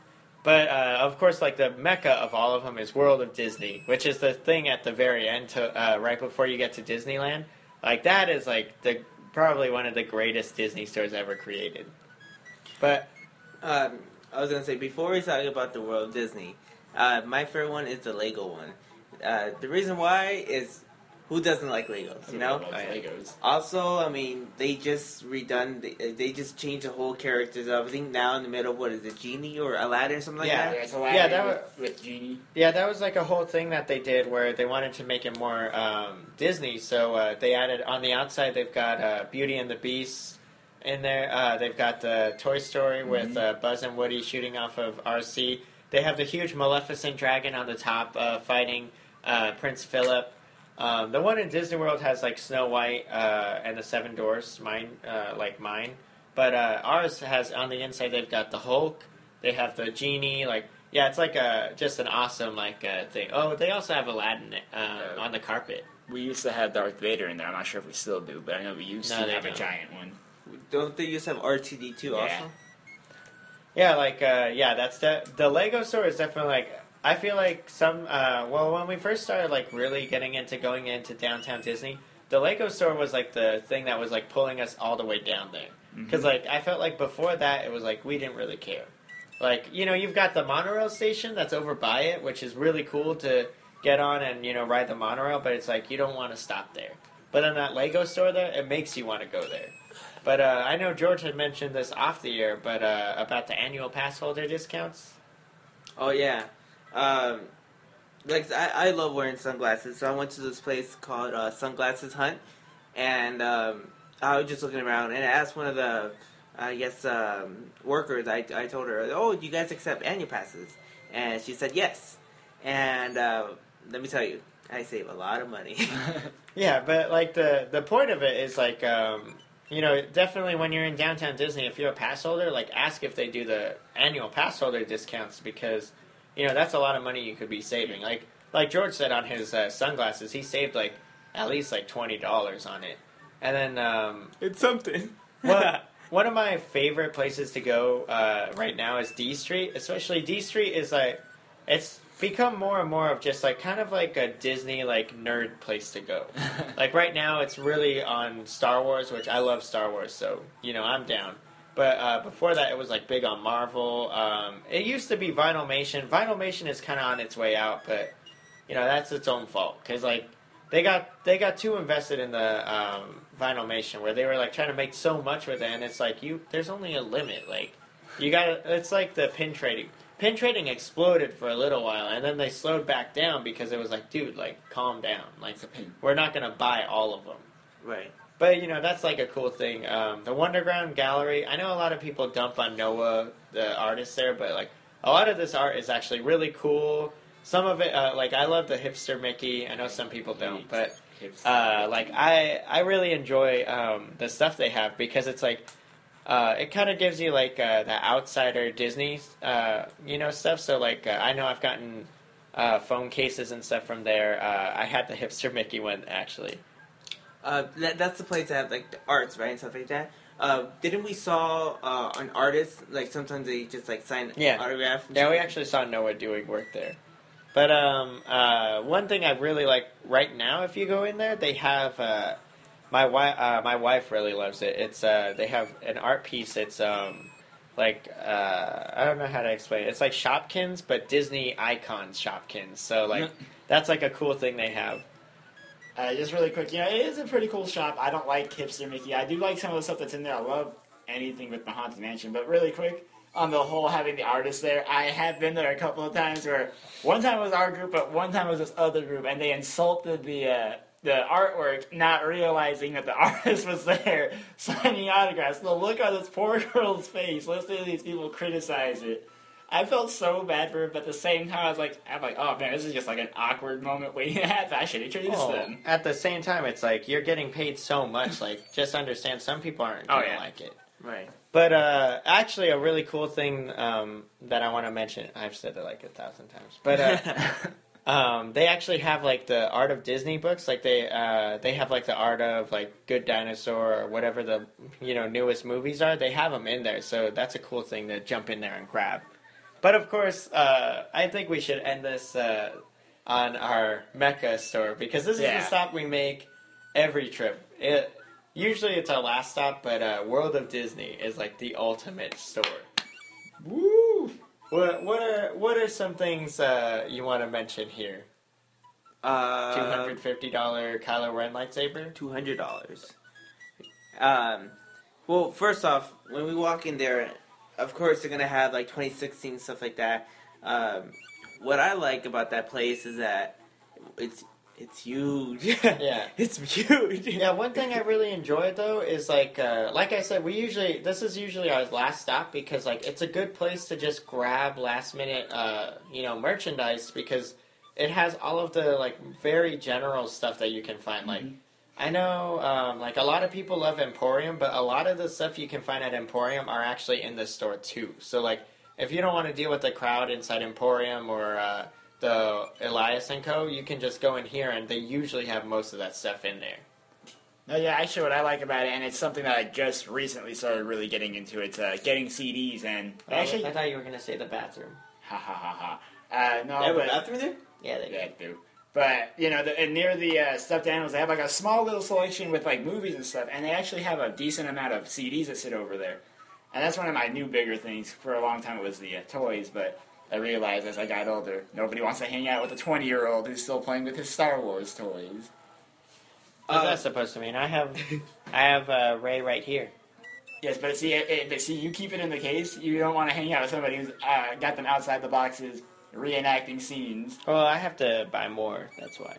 but, uh, of course, like, the mecca of all of them is World of Disney, which is the thing at the very end, to, uh, right before you get to Disneyland. Like, that is, like, the probably one of the greatest Disney stores ever created. But, Um, I was gonna say before we talk about the World Disney, uh, my favorite one is the Lego one. Uh, the reason why is who doesn't like Legos, you know? Loves Legos. Also, I mean, they just redone, they, they just changed the whole characters. of everything now in the middle. What is it, Genie or Aladdin or something like that? Yeah, it's a Yeah, that with, with Genie. Yeah, that was like a whole thing that they did where they wanted to make it more um, Disney. So uh, they added on the outside they've got uh, Beauty and the Beast in there. Uh, they've got the Toy Story with uh, Buzz and Woody shooting off of RC. They have the huge Maleficent dragon on the top uh, fighting uh, Prince Philip. Um, the one in Disney World has like Snow White uh, and the Seven Dwarfs, mine uh, like mine. But uh, ours has on the inside they've got the Hulk. They have the genie. Like yeah, it's like a just an awesome like uh, thing. Oh, they also have Aladdin um, on the carpet. We used to have Darth Vader in there. I'm not sure if we still do, but I know we used No, to have a don't. giant one. Don't they just have RTD too? Yeah. Also, Yeah, like uh, yeah, that's the the Lego store is definitely like I feel like some uh, well when we first started like really getting into going into downtown Disney, the Lego store was like the thing that was like pulling us all the way down there because like I felt like before that it was like we didn't really care. Like you know you've got the monorail station that's over by it, which is really cool to get on and you know ride the monorail, but it's like you don't want to stop there. But in that Lego store there, it makes you want to go there. But uh, I know George had mentioned this off the air, but uh, about the annual pass holder discounts. Oh yeah, um, like I, I love wearing sunglasses. So I went to this place called uh, Sunglasses Hut, and um, I was just looking around and I asked one of the, I guess, um, workers. I, I told her, "Oh, do you guys accept annual passes?" And she said yes. And uh, let me tell you, I save a lot of money. [LAUGHS] Yeah, but like the the point of it is like um, you know definitely when you're in downtown Disney, if you're a pass holder, like ask if they do the annual pass holder discounts because you know that's a lot of money you could be saving. Like like George said on his uh, sunglasses, he saved like at least like twenty dollars on it, and then um, it's something. one, [LAUGHS] one of my favorite places to go uh, right now is D Street. Especially D Street is like it's become more and more of just like kind of like a Disney like nerd place to go. [LAUGHS] like right now, it's really on Star Wars, which I love Star Wars, so you know I'm down. But uh, before that, it was like big on Marvel. Um, it used to be Vinylmation. Vinylmation is kind of on its way out, but you know that's its own fault because like they got they got too invested in the um, Vinylmation where they were like trying to make so much with it, and it's like you there's only a limit. Like you got it's like the pin trading. Pin trading exploded for a little while, and then they slowed back down because it was like, dude, like calm down. Like we're not gonna buy all of them. Right. But you know that's like a cool thing. Um, the Wonderground Gallery. I know a lot of people dump on Noah, the artist there, but like a lot of this art is actually really cool. Some of it, uh, like I love the hipster Mickey. I know some people don't, but uh, like I I really enjoy um, the stuff they have because it's like uh, it kind of gives you like uh, the outsider Disney uh, you know stuff. So like uh, I know I've gotten uh, phone cases and stuff from there. Uh, I had the hipster Mickey one actually. Uh, that, that's the place that have like the arts, right, and stuff like that. Uh, didn't we saw uh, an artist like sometimes they just like sign Yeah. autograph? Yeah, we actually saw Noah doing work there. But um, uh, one thing I really like right now, if you go in there, they have uh, my wife. Uh, my wife really loves it. It's uh, they have an art piece. It's um, like uh, I don't know how to explain it. It's like Shopkins, but Disney icons Shopkins. So like [LAUGHS] that's like a cool thing they have. Uh, just really quick, you know, it is a pretty cool shop. I don't like hipster Mickey. I do like some of the stuff that's in there. I love anything with the Haunted Mansion. But really quick, on the whole, having the artists there, I have been there a couple of times where one time it was our group, but one time it was this other group, and they insulted the uh, the artwork, not realizing that the [LAUGHS] artist was there [LAUGHS] signing autographs. The look on this poor girl's face, listening to these people criticize it. I felt so bad for him, but at the same time, I was like, I'm like, oh man, this is just like an awkward moment waiting to happen. I should introduce Oh, them. at the same time, it's like you're getting paid so much. Like, just understand, some people aren't Oh, gonna yeah. like it. Right. But uh, actually, a really cool thing um, that I want to mention. I've said it like a thousand times, but uh, [LAUGHS] um, they actually have like the Art of Disney books. Like they uh, they have like the Art of like Good Dinosaur or whatever the you know newest movies are. They have them in there, so that's a cool thing to jump in there and grab. But of course, uh, I think we should end this uh, on our Mecca store because this is the stop we make every trip. It, usually it's our last stop, but uh, World of Disney is like the ultimate store. Woo! What what are what are some things uh, you want to mention here? Two Uh, hundred fifty dollar Kylo Ren lightsaber. two hundred dollars. Um, well, first off, when we walk in there, of course they're gonna have like 2016 stuff like that. Um, what I like about that place is that it's it's huge. [LAUGHS] Yeah. it's huge. Yeah, one thing I really enjoy though is like, uh, like I said, we usually this is usually our last stop because like it's a good place to just grab last minute, uh, you know, merchandise because it has all of the like very general stuff that you can find. Like, I know, um, like a lot of people love Emporium, but a lot of the stuff you can find at Emporium are actually in the store too. So like, if you don't want to deal with the crowd inside Emporium or uh, the Elias and Co, you can just go in here and they usually have most of that stuff in there. No, yeah, actually, what I like about it, and it's something that I just recently started really getting into, it's uh, getting CDs and actually, I thought you were gonna say the bathroom. ha ha ha ha. Uh, no, They have a but bathroom there. Yeah, they Yeah, do. But you know, the, and near the uh, stuffed animals, they have like a small little selection with like movies and stuff, and they actually have a decent amount of CDs that sit over there. And that's one of my new bigger things. For a long time, it was the uh, toys, but I realized as I got older, nobody wants to hang out with a twenty-year-old who's still playing with his Star Wars toys. What's Uh, that supposed to mean? I have, [LAUGHS] I have uh, Rey right here. Yes, but see, it, it, but see, you keep it in the case. You don't want to hang out with somebody who's uh, got them outside the boxes reenacting scenes. Well, I have to buy more. That's why.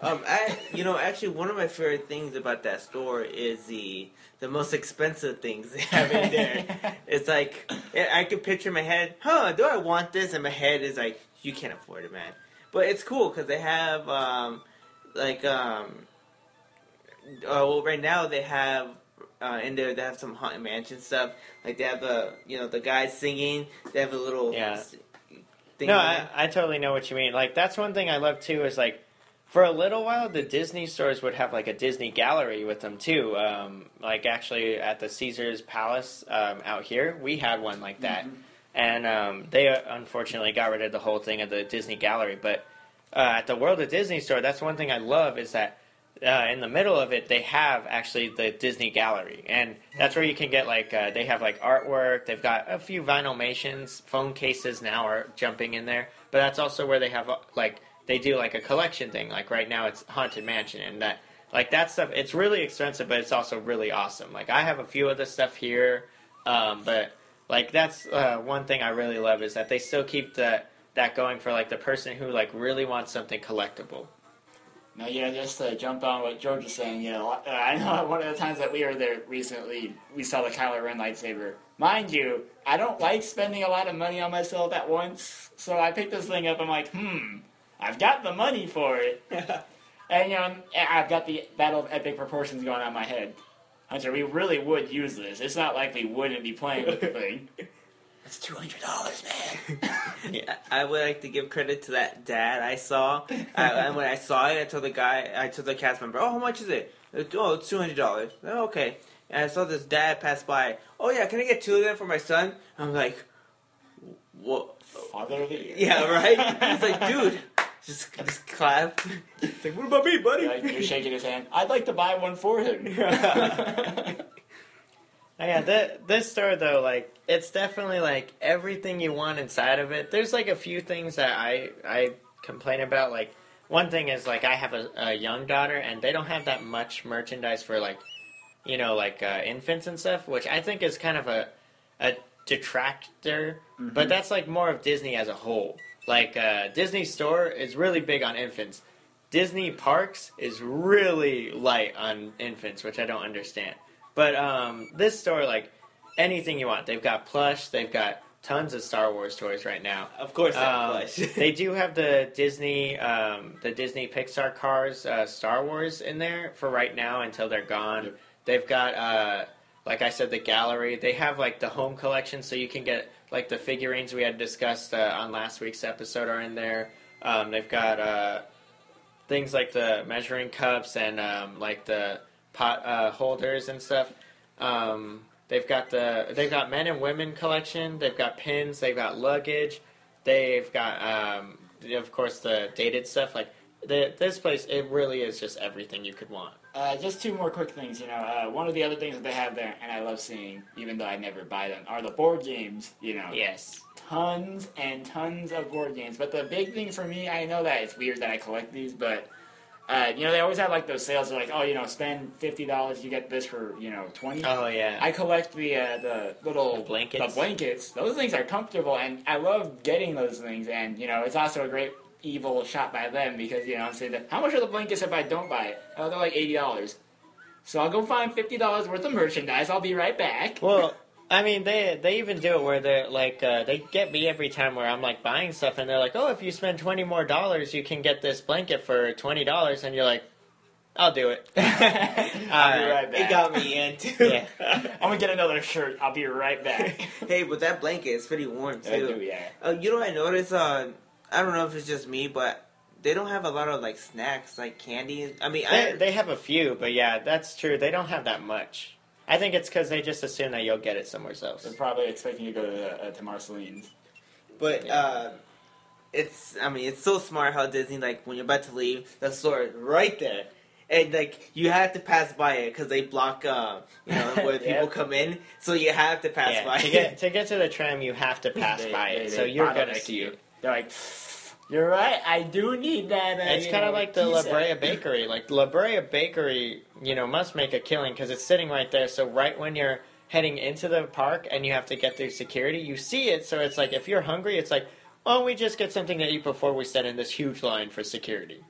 Um, I, you know, actually, one of my favorite things about that store is the the most expensive things they have in there. [LAUGHS] it's like I I could picture in my head, huh? Do I want this? And my head is like, you can't afford it, man. But it's cool because they have um, like um, uh, well, right now they have. Uh, in there, they have some haunted mansion stuff. Like they have the, you know, the guys singing. They have a little Yeah. Thing. No, I. I totally know what you mean. Like that's one thing I love too. Is like, for a little while, the Disney stores would have like a Disney gallery with them too. Um, like actually at the Caesar's Palace um, out here, we had one like that, and um, they uh, unfortunately got rid of the whole thing of the Disney gallery. But uh, at the World of Disney store, that's one thing I love is that. Uh, in the middle of it, they have actually the Disney Gallery, and that's where you can get like uh, they have like artwork. They've got a few vinylmations, phone cases now are jumping in there, but that's also where they have uh, like they do like a collection thing. Like right now, it's Haunted Mansion, and that like that stuff. It's really expensive, but it's also really awesome. Like I have a few of the stuff here, um, but like that's uh, one thing I really love is that they still keep that that going for like the person who like really wants something collectible. Know, just to jump on what George was saying, you know, uh, I know one of the times that we were there recently, we saw the Kylo Ren lightsaber. Mind you, I don't like spending a lot of money on myself at once, so I picked this thing up. I'm like, hmm, I've got the money for it, [LAUGHS] and you know, I've got the Battle of Epic Proportions going on in my head. Hunter, we really would use this. It's not like we wouldn't be playing with the thing. [LAUGHS] It's two hundred dollars, man. [LAUGHS] yeah, I would like to give credit to that dad I saw. I, and when I saw it, I told the guy, I told the cast member, "Oh, how much is it?" Oh, it's two hundred dollars. Oh, okay. And I saw this dad pass by. Oh yeah, can I get two of them for my son? I'm like, what? Father of the year. Yeah, right. He's like, [LAUGHS] dude, just just clap. [LAUGHS] It's like, what about me, buddy? Like, you're shaking his hand. I'd like to buy one for him. Oh, yeah, th- this store though, like it's definitely like everything you want inside of it. There's like a few things that I I complain about. Like one thing is like I have a, a young daughter, and they don't have that much merchandise for like you know like uh, infants and stuff, which I think is kind of a a detractor. But that's like more of Disney as a whole. Like uh, Disney store is really big on infants. Disney parks is really light on infants, which I don't understand. But um, this store, like anything you want, they've got plush, they've got tons of Star Wars toys right now. Of course, I Um, [LAUGHS] they do have the Disney, um, the Disney Pixar cars, uh, Star Wars in there for right now until they're gone. Yep. They've got, uh, like I said, the gallery. They have like the home collection, so you can get like the figurines we had discussed uh, on last week's episode are in there. Um, they've got uh, things like the measuring cups and um, like the pot uh, holders and stuff. Um, they've got the they've got men and women collection. They've got pins. They've got luggage. They've got um, of course the dated stuff. Like the, this place, it really is just everything you could want. Uh, just two more quick things. You know, uh, one of the other things that they have there, and I love seeing, even though I never buy them, are the board games. You know, Yes. tons and tons of board games. But the big thing for me, I know that it's weird that I collect these, but uh, you know they always have like those sales. They're like, oh, you know, spend fifty dollars, you get this for you know twenty. Oh yeah. I collect the uh, the little The blankets? The blankets. Those things are comfortable, and I love getting those things. And you know, it's also a great evil shot by them because you know I'm saying how much are the blankets if I don't buy it? Oh, they're like eighty dollars. So I'll go find fifty dollars worth of merchandise. I'll be right back. Well, I mean, they they even do it where they're like uh, they get me every time where I'm like buying stuff and they're like, oh, if you spend twenty more dollars, you can get this blanket for twenty dollars, and you're like, I'll do it. [LAUGHS] I'll be [LAUGHS] right back. it got me in too. yeah. [LAUGHS] I'm gonna get another shirt. I'll be right back. hey, but that blanket is pretty warm I do, too. yeah. Uh, you know what I noticed? Uh, I don't know if it's just me, but they don't have a lot of like snacks, like candy. I mean, They, I, they have a few, but yeah, that's true. They don't have that much. I think it's because they just assume that you'll get it somewhere else. They're probably expecting you to go to, uh, to Marceline's. but Yeah. uh, it's. I mean, it's so smart how Disney like when you're about to leave, the store is right there. And like you have to pass by it because they block, uh, you know, where [LAUGHS] Yeah. people come in. So you have to pass Yeah, by. to get to get to the tram, you have to [LAUGHS] pass They- by they- it, they so you're gonna see you. it. They're like, you're right. I do need that. Uh, It's kind of like the La. Brea Bakery. Like La Brea Bakery, you know, must make a killing because it's sitting right there. So right when you're heading into the park and you have to get through security, you see it. So it's like if you're hungry, it's like, why don't we just get something to eat before we set in this huge line for security?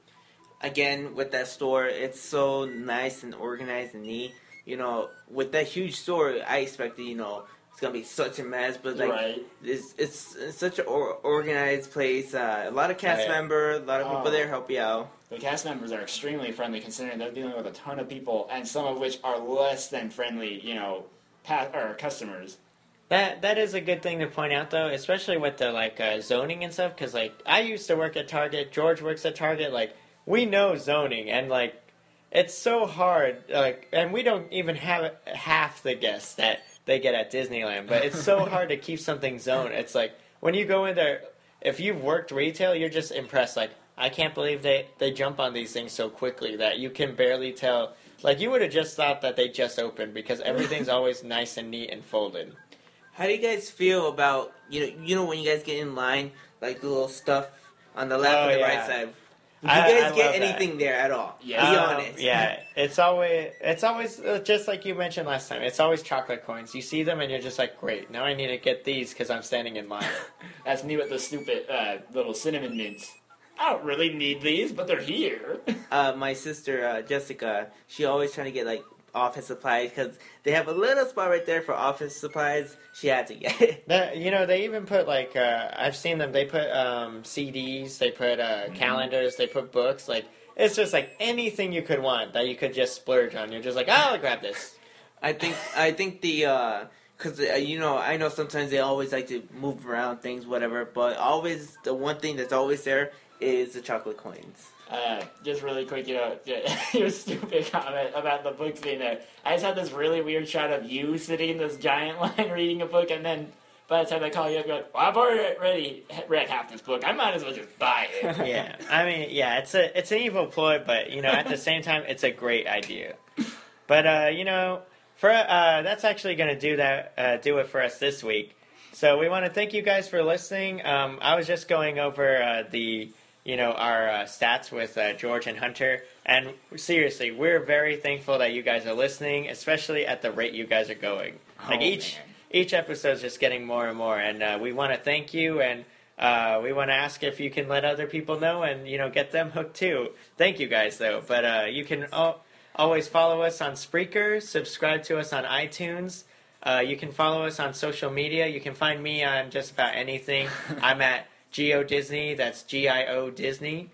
again with that store it's so nice and organized and neat you know with that huge store i expected you know it's gonna be such a mess but like right. it's, it's, it's such an or, organized place uh, a lot of cast Oh, yeah. member a lot of people Oh. there help you out The cast members are extremely friendly, considering they're dealing with a ton of people, and some of which are less than friendly. You know, pa- or customers. That that is a good thing to point out, though, especially with the like uh, zoning and stuff. Because like I used to work at Target, George works at Target. Like we know zoning, and like it's so hard. Like, and we don't even have half the guests that they get at Disneyland. But it's so [LAUGHS] hard to keep something zoned. It's like when you go in there, if you've worked retail, you're just impressed. Like I can't believe they they jump on these things so quickly that you can barely tell. Like you would have just thought that they just opened because everything's [LAUGHS] always nice and neat and folded. how do you guys feel about you know you know when you guys get in line like the little stuff on the left Oh, and the yeah. right side do you I- guys I get love that. anything there at all Yeah. be Um, honest yeah, it's always it's always uh, just like you mentioned last time. It's always chocolate coins. You see them and you're just like, great. Now I need to get these because I'm standing in line. [LAUGHS] That's me with the stupid uh, little cinnamon mints. I don't really need these, but they're here. uh, my sister uh, Jessica, she always trying to get like office supplies because they have a little spot right there for office supplies. She had to get [LAUGHS] it. That- you know, they even put like uh, I've seen them. They put um, CDs, they put uh, calendars, they put books. Like it's just like anything you could want that you could just splurge on. You're just like, oh, I'll grab this. I think I think the because uh, you know I know sometimes they always like to move around things whatever, but always the one thing that's always there is the chocolate coins. Uh, just really quick, you know, [LAUGHS] your stupid comment about the books being there. I just had this really weird shot of you sitting in this giant [LAUGHS] line reading a book, and then by the time I call you up, you're like, well, I've already read half this book. I might as well just buy it. [LAUGHS] yeah, I mean, yeah, it's a it's an evil ploy, but you know, at the same time, it's a great idea. But uh, you know, for uh, that's actually going to do that uh, do it for us this week. So we want to thank you guys for listening. Um, I was just going over uh, the you know our uh, stats with uh, George and Hunter, and seriously, we're very thankful that you guys are listening, especially at the rate you guys are going. Like Oh, each man. each episode is just getting more and more, and uh, we want to thank you and. Uh, we want to ask if you can let other people know and you know get them hooked too. Thank you guys though, but uh, you can al- always follow us on Spreaker, subscribe to us on iTunes, Uh, you can follow us on social media. You can find me on just about anything. [LAUGHS] I'm at Geo Disney. That's G I O Disney.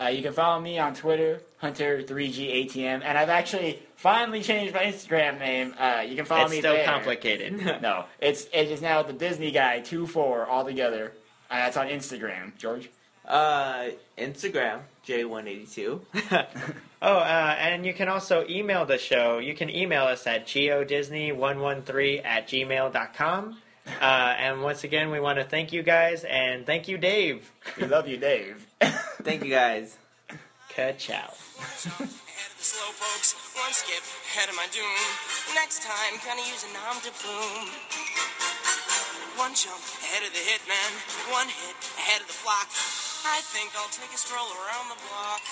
Uh, you can follow me on Twitter, Hunter3GATM, and I've actually finally changed my Instagram name. Uh, you can follow me there. it's me still there. complicated. [LAUGHS] No, it's it is now the Disney guy two four all together. And that's on Instagram. George. Uh, Instagram J182. [LAUGHS] oh, uh, and you can also email the show. You can email us at geodisney113 at gmail.com. Uh, and once again, we want to thank you guys and thank you, Dave. We love you, Dave. [LAUGHS] Thank you guys. Ka-chow. Ahead of slow pokes, one skip ahead of my doom. Next time, gonna use a nom de plume. One jump ahead of the hitman, one hit ahead of the flock. I think I'll take a stroll around the block.